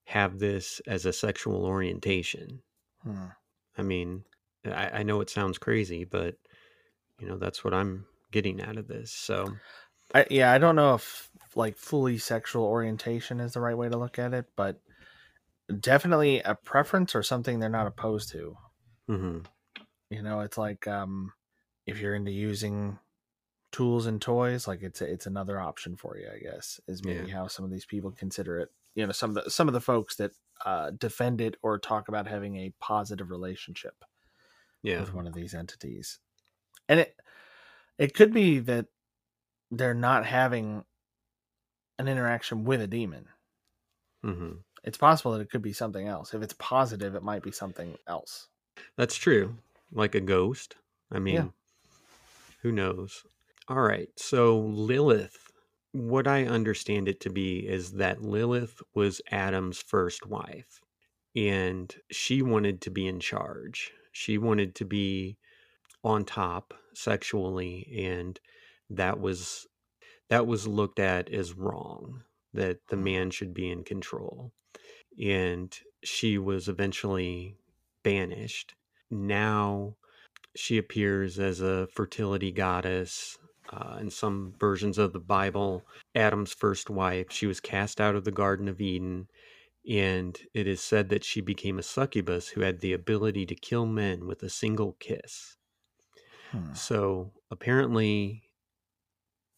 have this as a sexual orientation. Hmm. I mean, I, I know it sounds crazy, but you know that's what I'm getting out of this. So, I, yeah, I don't know if like fully sexual orientation is the right way to look at it, but definitely a preference or something they're not opposed to. hmm You know, it's like um if you're into using tools and toys, like it's it's another option for you, I guess, is maybe how some of these people consider it. You know, some of the some of the folks that uh defend it or talk about having a positive relationship Yeah. with one of these entities. And it it could be that they're not having an interaction with a demon. mm-hmm. It's possible that it could be something else. If it's positive, it might be something else. That's true. Like a ghost. I mean, who knows? All right. So Lilith, what I understand it to be is that Lilith was Adam's first wife and she wanted to be in charge. She wanted to be on top sexually and that was that was looked at as wrong that the mm. man should be in control. And she was eventually banished. Now she appears as a fertility goddess uh, in some versions of the Bible. Adam's first wife, she was cast out of the Garden of Eden, and it is said that she became a succubus who had the ability to kill men with a single kiss. Hmm. So apparently,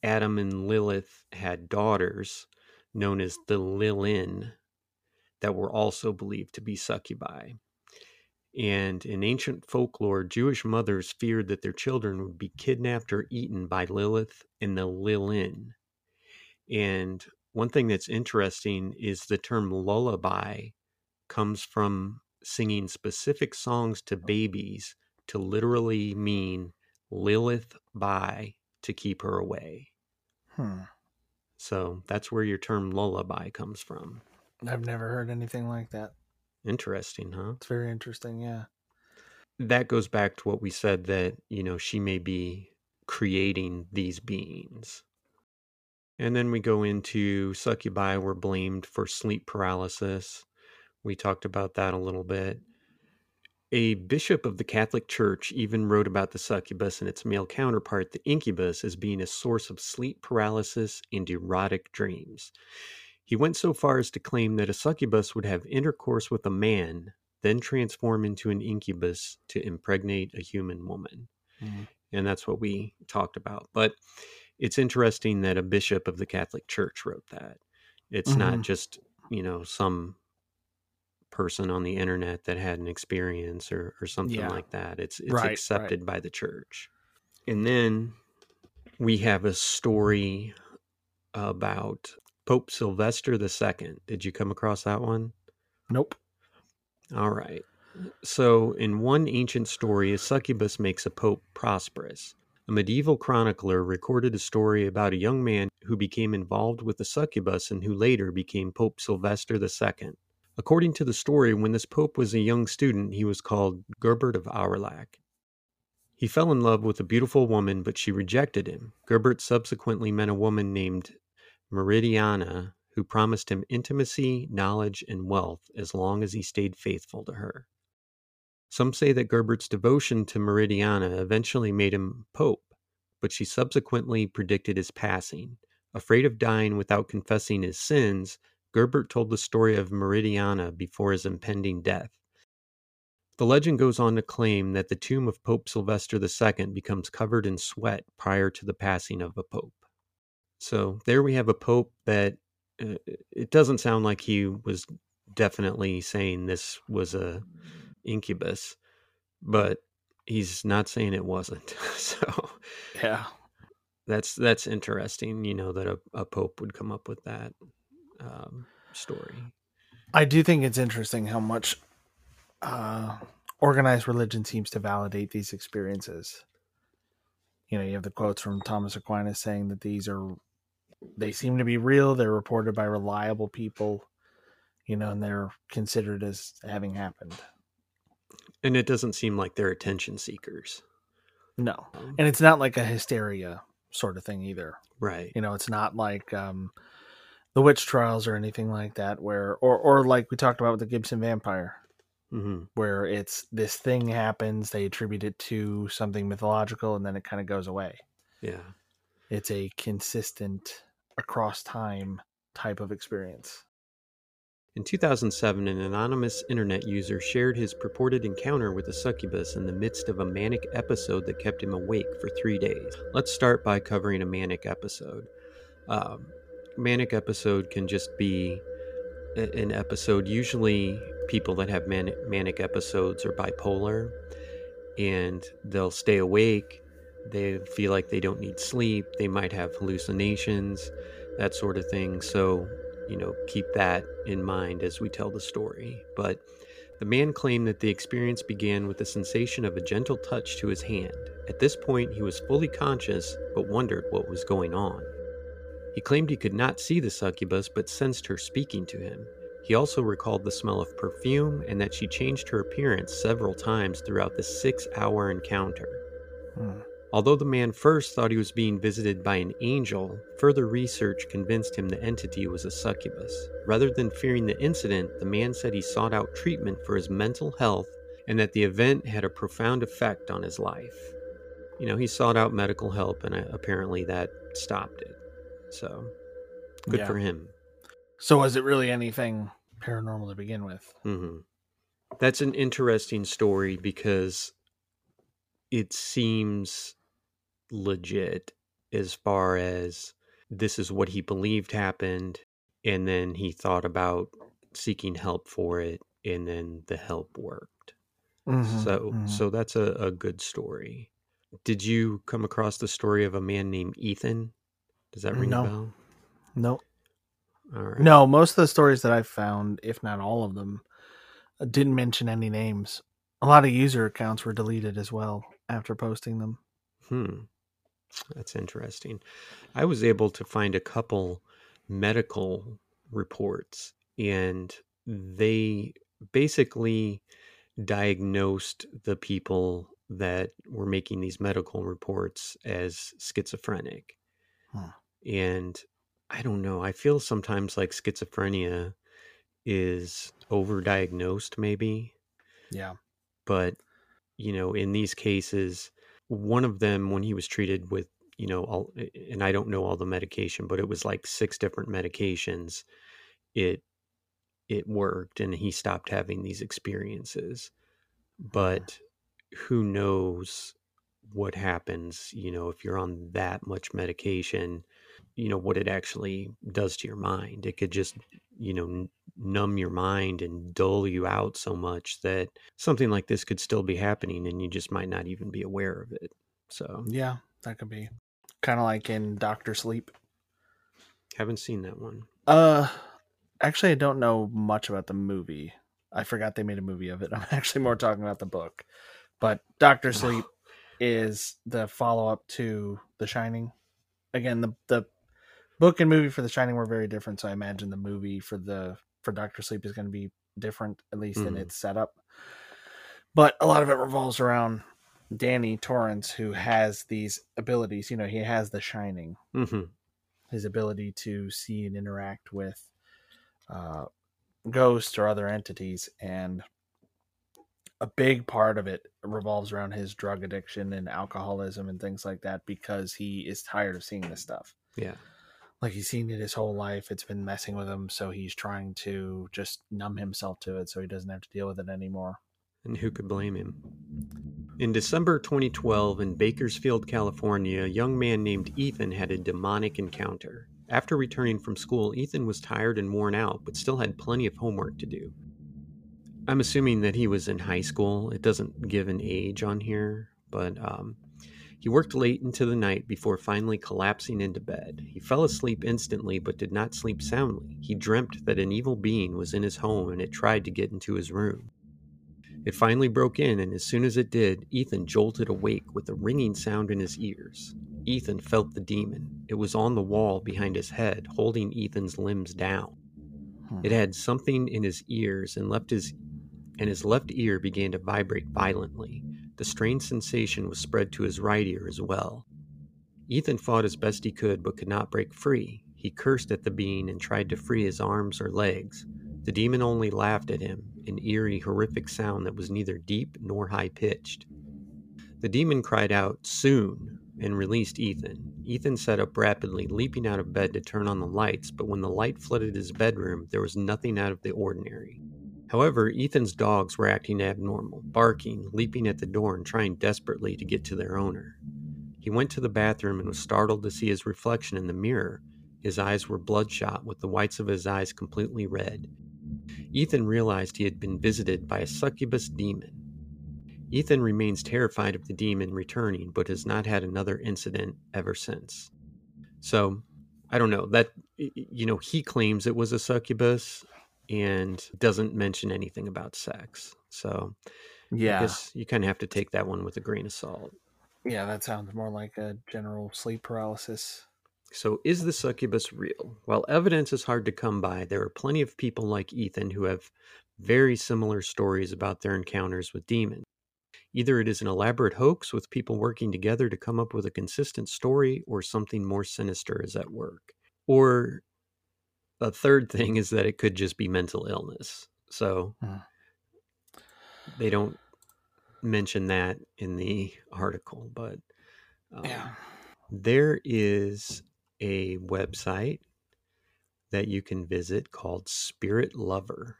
Adam and Lilith had daughters known as the Lilin that were also believed to be succubi. And in ancient folklore, Jewish mothers feared that their children would be kidnapped or eaten by Lilith and the Lilin. And one thing that's interesting is the term lullaby comes from singing specific songs to babies to literally mean Lilith by to keep her away. Hmm. So that's where your term lullaby comes from. I've never heard anything like that. Interesting, huh? It's very interesting, yeah. That goes back to what we said that, you know, she may be creating these beings. And then we go into succubi were blamed for sleep paralysis. We talked about that a little bit. A bishop of the Catholic Church even wrote about the succubus and its male counterpart, the incubus, as being a source of sleep paralysis and erotic dreams. He went so far as to claim that a succubus would have intercourse with a man, then transform into an incubus to impregnate a human woman. Mhm. And that's what we talked about. But it's interesting that a bishop of the Catholic Church wrote that. It's not Mhm. just, you know, some person on the internet that had an experience or, or something Yeah. like that. It's it's Right, right. accepted by the church. And then we have a story about Pope Sylvester II. Did you come across that one? Nope. All right. So, in one ancient story, a succubus makes a pope prosperous. A medieval chronicler recorded a story about a young man who became involved with a succubus and who later became Pope Sylvester II. According to the story, when this pope was a young student, he was called Gerbert of Aurillac. He fell in love with a beautiful woman, but she rejected him. Gerbert subsequently met a woman named Meridiana, who promised him intimacy, knowledge, and wealth as long as he stayed faithful to her. Some say that Gerbert's devotion to Meridiana eventually made him pope, but she subsequently predicted his passing. Afraid of dying without confessing his sins, Gerbert told the story of Meridiana before his impending death. The legend goes on to claim that the tomb of Pope Sylvester II becomes covered in sweat prior to the passing of a pope. So there we have a pope that uh, it doesn't sound like he was definitely saying this was a incubus, but he's not saying it wasn't. so Yeah. that's that's interesting. You know that a, a pope would come up with that um, story. I do think it's interesting how much uh, organized religion seems to validate these experiences. You know, you have the quotes from Thomas Aquinas saying that these are, they seem to be real. They're reported by reliable people, you know, and they're considered as having happened. And it doesn't seem like they're attention seekers, No. And it's not like a hysteria sort of thing either. right? You know, it's not like um, the witch trials or anything like that, where, or, or like we talked about with the Gibson vampire. hmm where it's this thing happens, they attribute it to something mythological, and then it kind of goes away. Yeah. It's a consistent across time type of experience. In 2007, an anonymous internet user shared his purported encounter with a succubus in the midst of a manic episode that kept him awake for three days. Let's start by covering a manic episode. Um, manic episode can just be an episode. Usually, people that have manic, manic episodes are bipolar, and they'll stay awake. They feel like they don't need sleep. They might have hallucinations, that sort of thing. So, you know, keep that in mind as we tell the story. But the man claimed that the experience began with the sensation of a gentle touch to his hand. At this point, he was fully conscious, but wondered what was going on. He claimed he could not see the succubus, but sensed her speaking to him. He also recalled the smell of perfume and that she changed her appearance several times throughout the six hour encounter. Hmm. Although the man first thought he was being visited by an angel, further research convinced him the entity was a succubus. Rather than fearing the incident, the man said he sought out treatment for his mental health and that the event had a profound effect on his life. You know, he sought out medical help and uh, apparently that stopped it. So, good Yeah. for him. So was it really anything paranormal to begin with? hmm That's an interesting story because it seems legit as far as this is what he believed happened, and then he thought about seeking help for it, and then the help worked. Mhm, So, mhm. so that's a, a good story. Did you come across the story of a man named Ethan? Does that ring No. a bell? no, right. no. Most of the stories that I've found, if not all of them, uh, didn't mention any names. A lot of user accounts were deleted as well after posting them. Hmm. That's interesting. I was able to find a couple medical reports, and they basically diagnosed the people that were making these medical reports as schizophrenic. Hmm. And I don't know. I feel sometimes like schizophrenia is overdiagnosed, maybe Yeah. but you know in these cases one of them when he was treated with you know all and i don't know all the medication but it was like six different medications it it worked and he stopped having these experiences. But who knows what happens you know if you're on that much medication you know what it actually does to your mind it could just you know n- numb your mind and dull you out so much that something like this could still be happening and you just might not even be aware of it so Yeah, that could be kind of like in Doctor Sleep. haven't seen that one Uh, actually, I don't know much about the movie. I forgot they made a movie of it. I'm actually more talking about the book. But Doctor Sleep is the follow up to The Shining. Again, the the book and movie for The Shining were very different, so I imagine the movie for the for Doctor Sleep is going to be different, at least in Mhm. its setup. But a lot of it revolves around Danny Torrance, who has these abilities. You know, he has The Shining hmm his ability to see and interact with uh, ghosts or other entities and a big part of it revolves around his drug addiction and alcoholism and things like that because he is tired of seeing this stuff yeah like he's seen it his whole life it's been messing with him so he's trying to just numb himself to it so he doesn't have to deal with it anymore and who could blame him in December 2012, in Bakersfield, California, a young man named Ethan had a demonic encounter. After returning from school, Ethan was tired and worn out, but still had plenty of homework to do. I'm assuming that he was in high school. It doesn't give an age on here, but um, he worked late into the night before finally collapsing into bed. He fell asleep instantly, but did not sleep soundly. He dreamt that an evil being was in his home and it tried to get into his room. It finally broke in, and as soon as it did, Ethan jolted awake with a ringing sound in his ears. Ethan felt the demon. It was on the wall behind his head, holding Ethan's limbs down. Hmm. It had something in his ears and left his and his left ear began to vibrate violently. The strange sensation was spread to his right ear as well. Ethan fought as best he could but could not break free. He cursed at the being and tried to free his arms or legs. The demon only laughed at him, an eerie, horrific sound that was neither deep nor high pitched. The demon cried out, Soon, and released Ethan. Ethan sat up rapidly, leaping out of bed to turn on the lights, but when the light flooded his bedroom, there was nothing out of the ordinary. However, Ethan's dogs were acting abnormal, barking, leaping at the door, and trying desperately to get to their owner. He went to the bathroom and was startled to see his reflection in the mirror. His eyes were bloodshot, with the whites of his eyes completely red. Ethan realized he had been visited by a succubus demon. Ethan remains terrified of the demon returning, but has not had another incident ever since. So, I don't know that you know he claims it was a succubus and doesn't mention anything about sex. So, Yeah. I guess you kind of have to take that one with a grain of salt. Yeah, that sounds more like a general sleep paralysis. So, is the succubus real? While evidence is hard to come by, there are plenty of people like Ethan who have very similar stories about their encounters with demons. Either it is an elaborate hoax with people working together to come up with a consistent story, or something more sinister is at work. Or a third thing is that it could just be mental illness. So Hmm. they don't mention that in the article, but um, Yeah. there is a website that you can visit called Spirit Lover.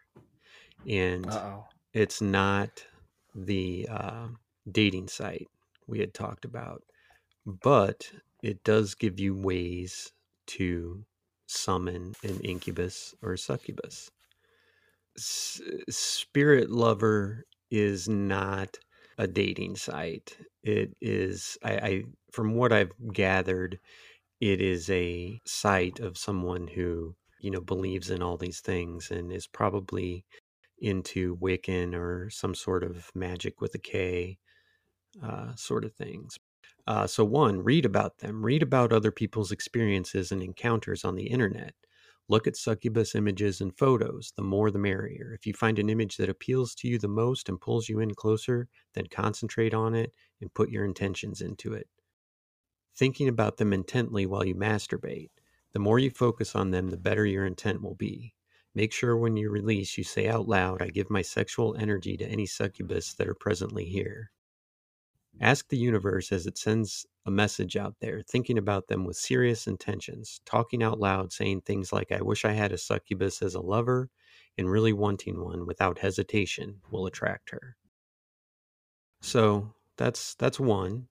And Uh oh. it's not the uh, dating site we had talked about, but it does give you ways to summon an incubus or a succubus. S- Spirit Lover is not a dating site. It is, I, I, from what I've gathered, it is a site of someone who you know believes in all these things and is probably into Wiccan or some sort of magic with a K, uh, sort of things. Uh, so, one, read about them. Read about other people's experiences and encounters on the internet. Look at succubus images and photos. The more, the merrier. If you find an image that appeals to you the most and pulls you in closer, then concentrate on it and put your intentions into it. Thinking about them intently while you masturbate. The more you focus on them, the better your intent will be. Make sure when you release, you say out loud, I give my sexual energy to any succubus that are presently here. Ask the universe as it sends a message out there, thinking about them with serious intentions, talking out loud, saying things like, I wish I had a succubus as a lover, and really wanting one without hesitation will attract her. So that's that's one.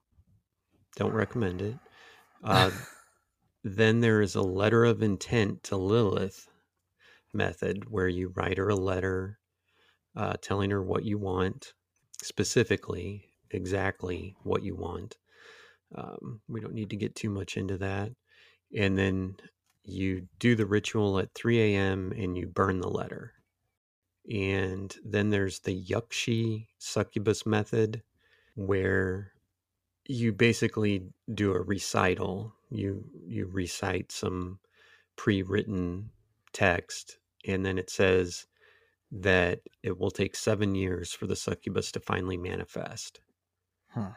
Don't recommend it. Uh, then there is a letter of intent to Lilith method where you write her a letter uh, telling her what you want, specifically, exactly what you want. Um, we don't need to get too much into that. And then you do the ritual at 3 a.m. and you burn the letter. And then there's the Yakshi succubus method where you basically do a recital. You you recite some pre-written text and then it says that it will take 7 years for the succubus to finally manifest. Huh.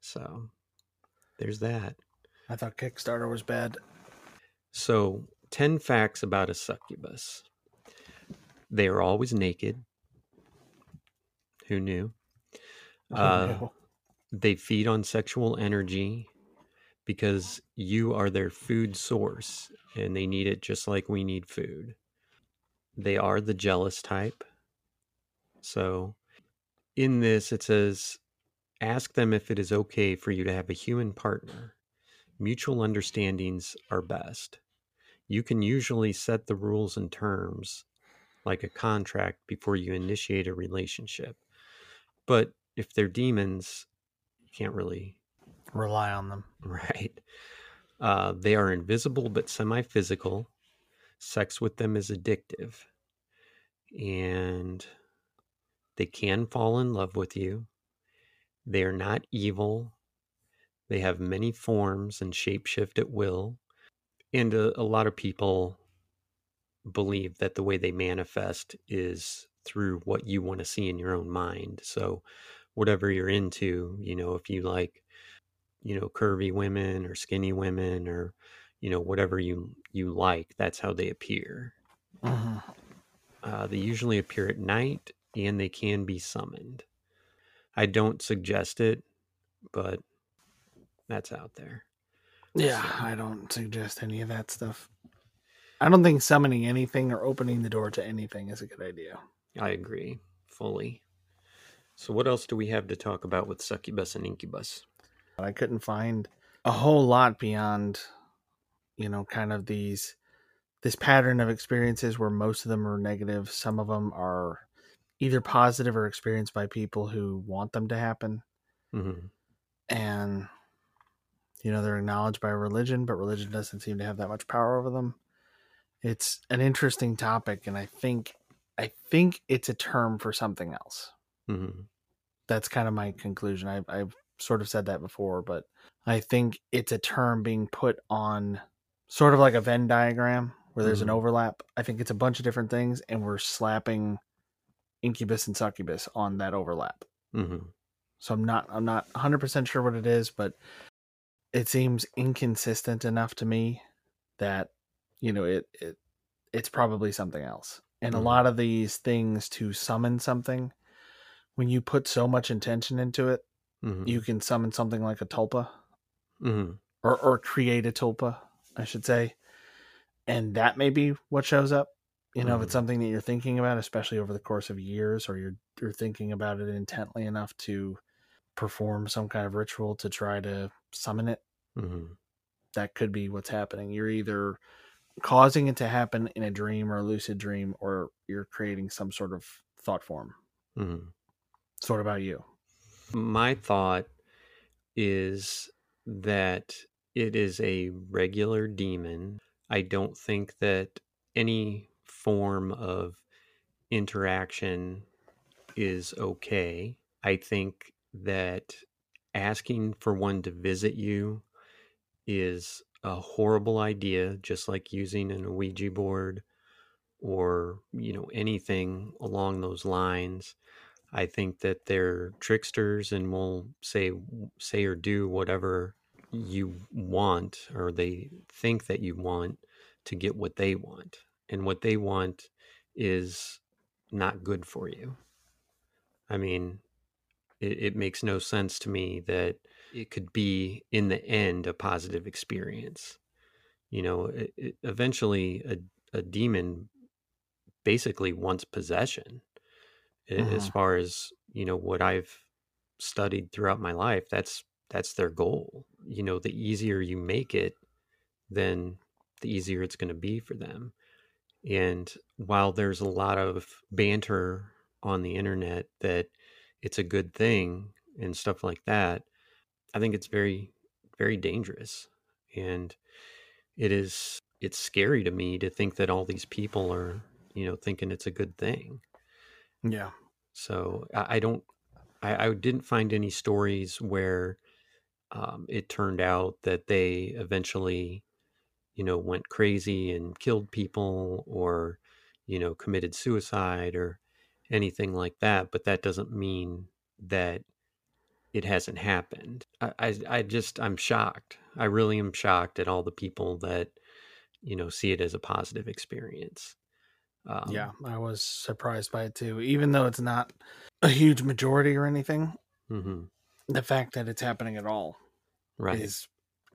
So there's that. I thought Kickstarter was bad. So, 10 facts about a succubus. They are always naked. Who knew? Oh, Uh, no. They feed on sexual energy because you are their food source and they need it just like we need food. They are the jealous type. So, in this, it says ask them if it is okay for you to have a human partner. Mutual understandings are best. You can usually set the rules and terms like a contract before you initiate a relationship. But if they're demons, you can't really Rely on them. Right. Uh, they are invisible but semi physical. Sex with them is addictive. And they can fall in love with you. They are not evil. They have many forms and shapeshift at will. And a, a lot of people believe that the way they manifest is through what you want to see in your own mind. So, whatever you're into, you know, if you like you know curvy women or skinny women or you know whatever you you like that's how they appear Mhm. uh, they usually appear at night and they can be summoned i don't suggest it but that's out there Yeah, So- I don't suggest any of that stuff. I don't think summoning anything or opening the door to anything is a good idea. i agree fully so what else do we have to talk about with succubus and incubus I couldn't find a whole lot beyond, you know, kind of these this pattern of experiences where most of them are negative, some of them are either positive or experienced by people who want them to happen. hmm And, you know, they're acknowledged by religion, but religion doesn't seem to have that much power over them. It's an interesting topic, and I think I think it's a term for something else. hmm That's kind of my conclusion. I, I've sort of said that before, but I think it's a term being put on sort of like a Venn diagram where there's an Mhm. overlap. I think it's a bunch of different things, and we're slapping incubus and succubus on that overlap. hmm So I'm not I'm not 100% sure what it is, but it seems inconsistent enough to me that you know it, it it's probably something else. And Mhm. a lot of these things to summon something when you put so much intention into it, hmm you can summon something like a tulpa hmm or or create a tulpa, I should say. And that may be what shows up. You know, if it's Mhm. something that you're thinking about, especially over the course of years, or you're you're thinking about it intently enough to perform some kind of ritual to try to summon it, hmm that could be what's happening. You're either causing it to happen in a dream or a lucid dream, or you're creating some sort of thought form. hmm So what about you? My thought is that it is a regular demon. I don't think that any form of interaction is okay. I think that asking for one to visit you is a horrible idea, just like using an Ouija board or, you know, anything along those lines. I think that they're tricksters and will say say or do whatever you want or they think that you want to get what they want. And what they want is not good for you. I mean, it, it makes no sense to me that it could be in the end a positive experience. You know, it, it, eventually a, a demon basically wants possession as Mhm. far as you know what i've studied throughout my life that's that's their goal you know the easier you make it then the easier it's going to be for them and while there's a lot of banter on the internet that it's a good thing and stuff like that i think it's very very dangerous and it is it's scary to me to think that all these people are you know thinking it's a good thing Yeah. so I, I don't, I, I didn't find any stories where um, it turned out that they eventually, you know, went crazy and killed people or, you know, committed suicide or anything like that. But that doesn't mean that it hasn't happened. I, I, I just, I'm shocked. I really am shocked at all the people that, you know, see it as a positive experience. Um, yeah, I was surprised by it too. Even though it's not a huge majority or anything, mhm, the fact that it's happening at all Right. is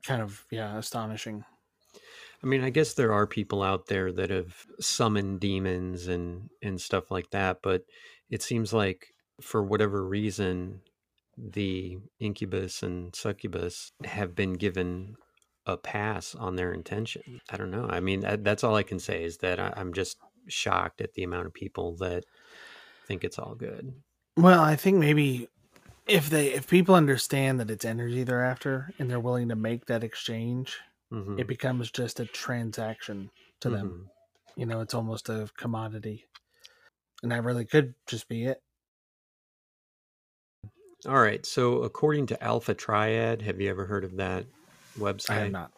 kind of yeah astonishing. I mean, I guess there are people out there that have summoned demons and and stuff like that, but it seems like for whatever reason, the incubus and succubus have been given a pass on their intention. I don't know. I mean, that, that's all I can say is that I, I'm just shocked at the amount of people that think it's all good. Well, I think maybe if they if people understand that it's energy they're after and they're willing to make that exchange, Mhm, it becomes just a transaction to them. mhm. You know, it's almost a commodity. And that really could just be it. All right. So, according to Alpha Triad, have you ever heard of that website? I have not.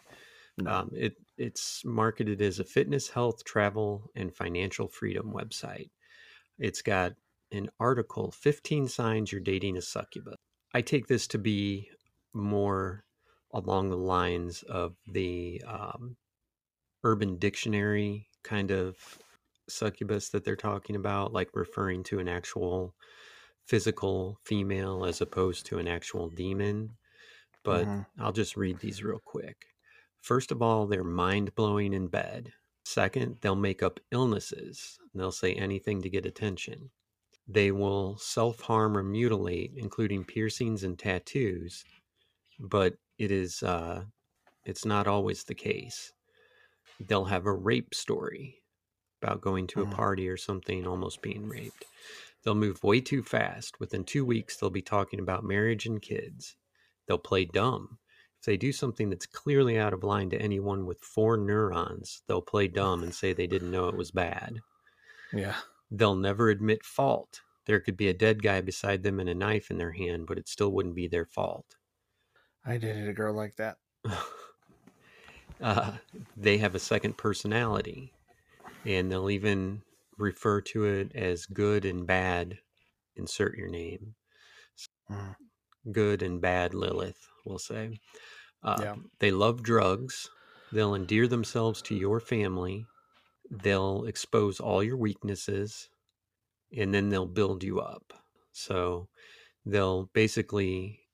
No. Um, it it's marketed as a fitness, health, travel, and financial freedom website. It's got an article, 15 signs you're dating a succubus. I take this to be more along the lines of the um, Urban Dictionary kind of succubus that they're talking about, like referring to an actual physical female as opposed to an actual demon. But Mhm. I'll just read these real quick. First of all, they're mind blowing in bed. Second, they'll make up illnesses. They'll say anything to get attention. They will self harm or mutilate, including piercings and tattoos. But it is uh, it's not always the case. They'll have a rape story about going to a Mhm. party or something, almost being raped. They'll move way too fast. Within two weeks, they'll be talking about marriage and kids. They'll play dumb. If they do something that's clearly out of line to anyone with four neurons, they'll play dumb and say they didn't know it was bad. Yeah. They'll never admit fault. There could be a dead guy beside them and a knife in their hand, but it still wouldn't be their fault. I dated a girl like that. uh, they have a second personality, and they'll even refer to it as good and bad. Insert your name. Mhm. Good and bad Lilith, we'll say. Uh, Yeah. They love drugs. They'll endear themselves to your family. They'll expose all your weaknesses, and then they'll build you up. So they'll basically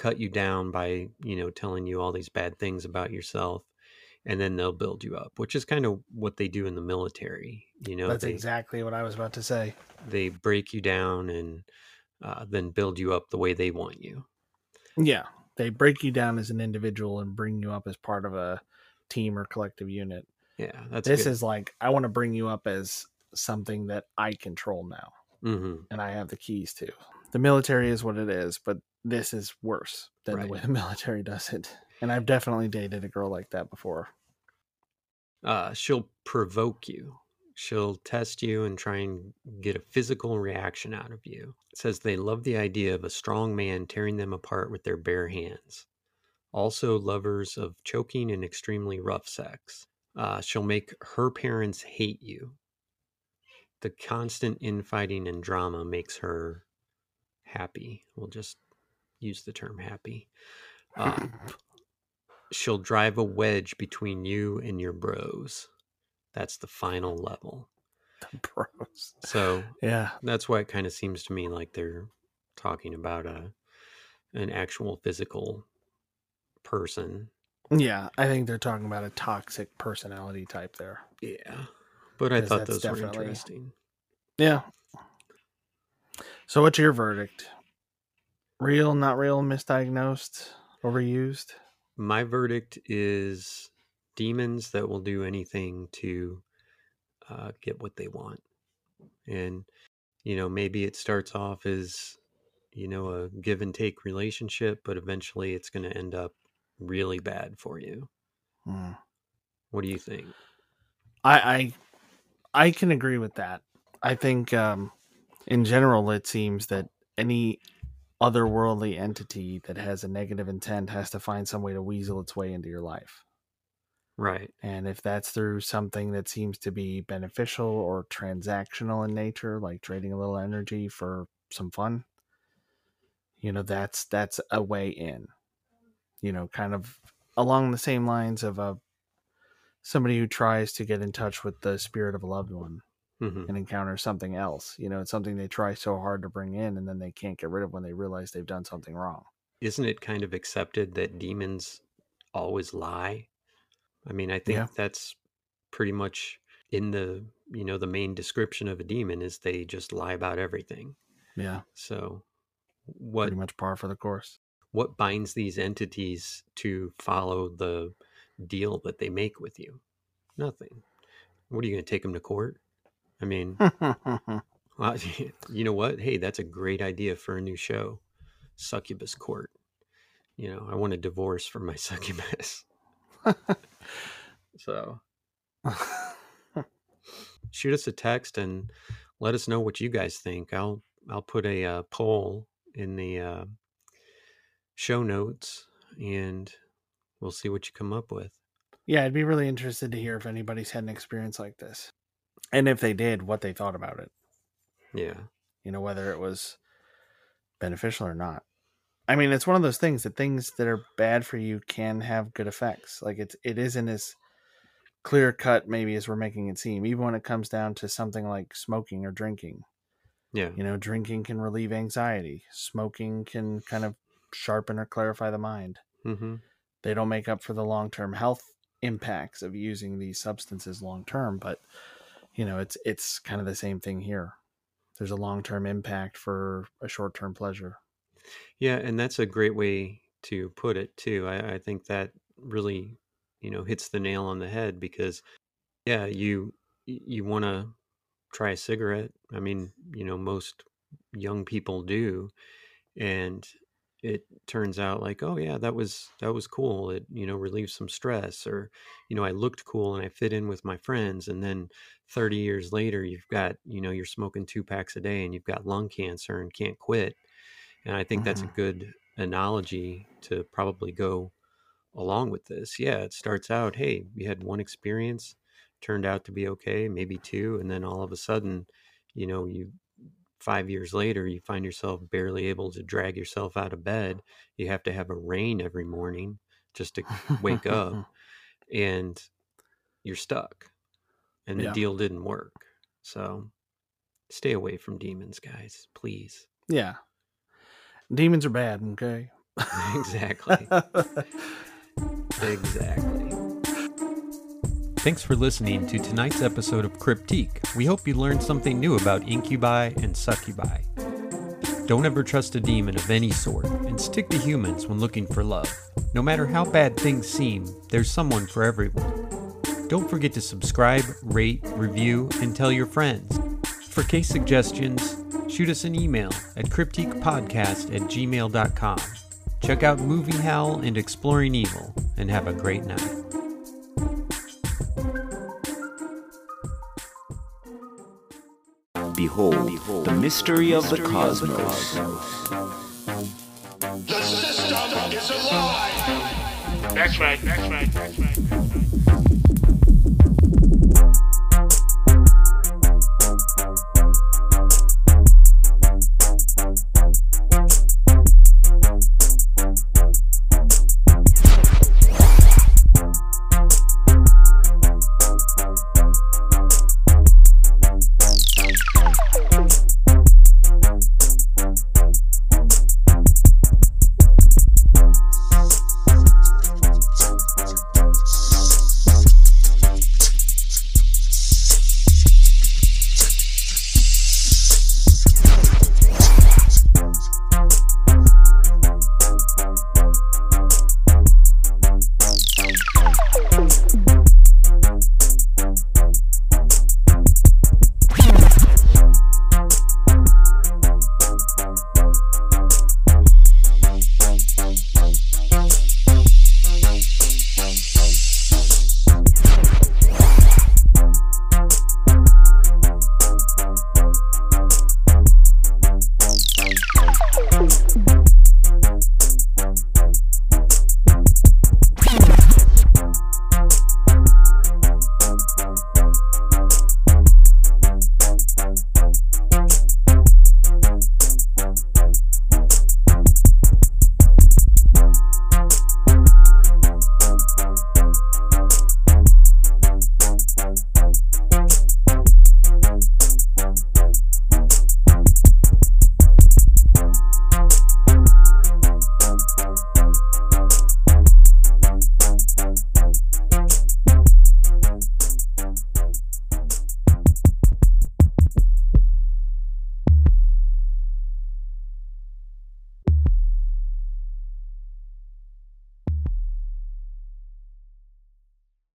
cut you down by you know telling you all these bad things about yourself and then they'll build you up which is kind of what they do in the military you know That's they, exactly what I was about to say. they break you down and uh, then build you up the way they want you Yeah. They break you down as an individual and bring you up as part of a team or collective unit. yeah that's this good. is like I want to bring you up as something that I control now hmm and I have the keys to. The military is what it is, but this is worse than Right. the way the military does it. And I've definitely dated a girl like that before. uh, she'll provoke you she'll test you and try and get a physical reaction out of you it says they love the idea of a strong man tearing them apart with their bare hands also lovers of choking and extremely rough sex uh, she'll make her parents hate you the constant infighting and drama makes her happy we'll just use the term happy uh, she'll drive a wedge between you and your bros. That's the final level. The Bros. So Yeah. that's why it kind of seems to me like they're talking about a an actual physical person. Yeah. I think they're talking about a toxic personality type there. Yeah. But I thought those were interesting. Yeah. So what's your verdict? Real, not real, misdiagnosed, overused? My verdict is demons that will do anything to uh, get what they want. And, you know, maybe it starts off as, you know, a give and take relationship, but eventually it's going to end up really bad for you. Hmm. What do you think? I, I I can agree with that. I think um, in general, it seems that any otherworldly entity that has a negative intent has to find some way to weasel its way into your life. Right. And if that's through something that seems to be beneficial or transactional in nature, like trading a little energy for some fun, you know, that's that's a way in. You know, kind of along the same lines of a somebody who tries to get in touch with the spirit of a loved one hmm and encounter something else. You know, it's something they try so hard to bring in and then they can't get rid of when they realize they've done something wrong. Isn't it kind of accepted that demons always lie? I mean, I think Yeah. that's pretty much in the, you know, the main description of a demon is they just lie about everything. Yeah, So what pretty much par for the course. what binds these entities to follow the deal that they make with you? Nothing. What are you going to take them to court? I mean, well, you know what? Hey, that's a great idea for a new show, Succubus Court. You know, I want a divorce from my succubus. so shoot us a text and let us know what you guys think. I'll I'll put a uh, poll in the uh, show notes and we'll see what you come up with. Yeah, I'd be really interested to hear if anybody's had an experience like this. And if they did, what they thought about it. Yeah. You know, whether it was beneficial or not. I mean, it's one of those things that things that are bad for you can have good effects. Like it's it isn't as clear cut maybe as we're making it seem, even when it comes down to something like smoking or drinking. Yeah. You know, drinking can relieve anxiety. Smoking can kind of sharpen or clarify the mind. Mm-hmm. they don't make up for the long-term health impacts of using these substances long term but you know it's it's kind of the same thing here there's a long-term impact for a short-term pleasure Yeah, and that's a great way to put it too. I, I think that really, you know, hits the nail on the head because, yeah, you you want to try a cigarette. I mean, you know, most young people do. And it turns out like, oh yeah, that was that was cool. It, you know, relieved some stress or, you know, I looked cool and I fit in with my friends. And then 30 years later, you've got, you know, you're smoking two packs a day and you've got lung cancer and can't quit. And I think that's a Mhm. good analogy to probably go along with this. Yeah, it starts out, hey, you had one experience, turned out to be okay, maybe two, and then all of a sudden, you know, you five years later, you find yourself barely able to drag yourself out of bed. You have to have a rain every morning just to wake up, and you're stuck. And the Yeah. deal didn't work. So stay away from demons, guys, please. Yeah. Demons are bad, okay? exactly. Exactly. Thanks for listening to tonight's episode of Cryptique. We hope you learned something new about incubi and succubi. Don't ever trust a demon of any sort, and stick to humans when looking for love. No matter how bad things seem, there's someone for everyone. Don't forget to subscribe, rate, review, and tell your friends. For case suggestions, shoot us an email at cryptiquepodcast at gmail.com. Check out Movie Howl and Exploring Evil, and have a great night. Behold, the mystery of the cosmos. The system is alive! That's right, that's right, that's right, that's right.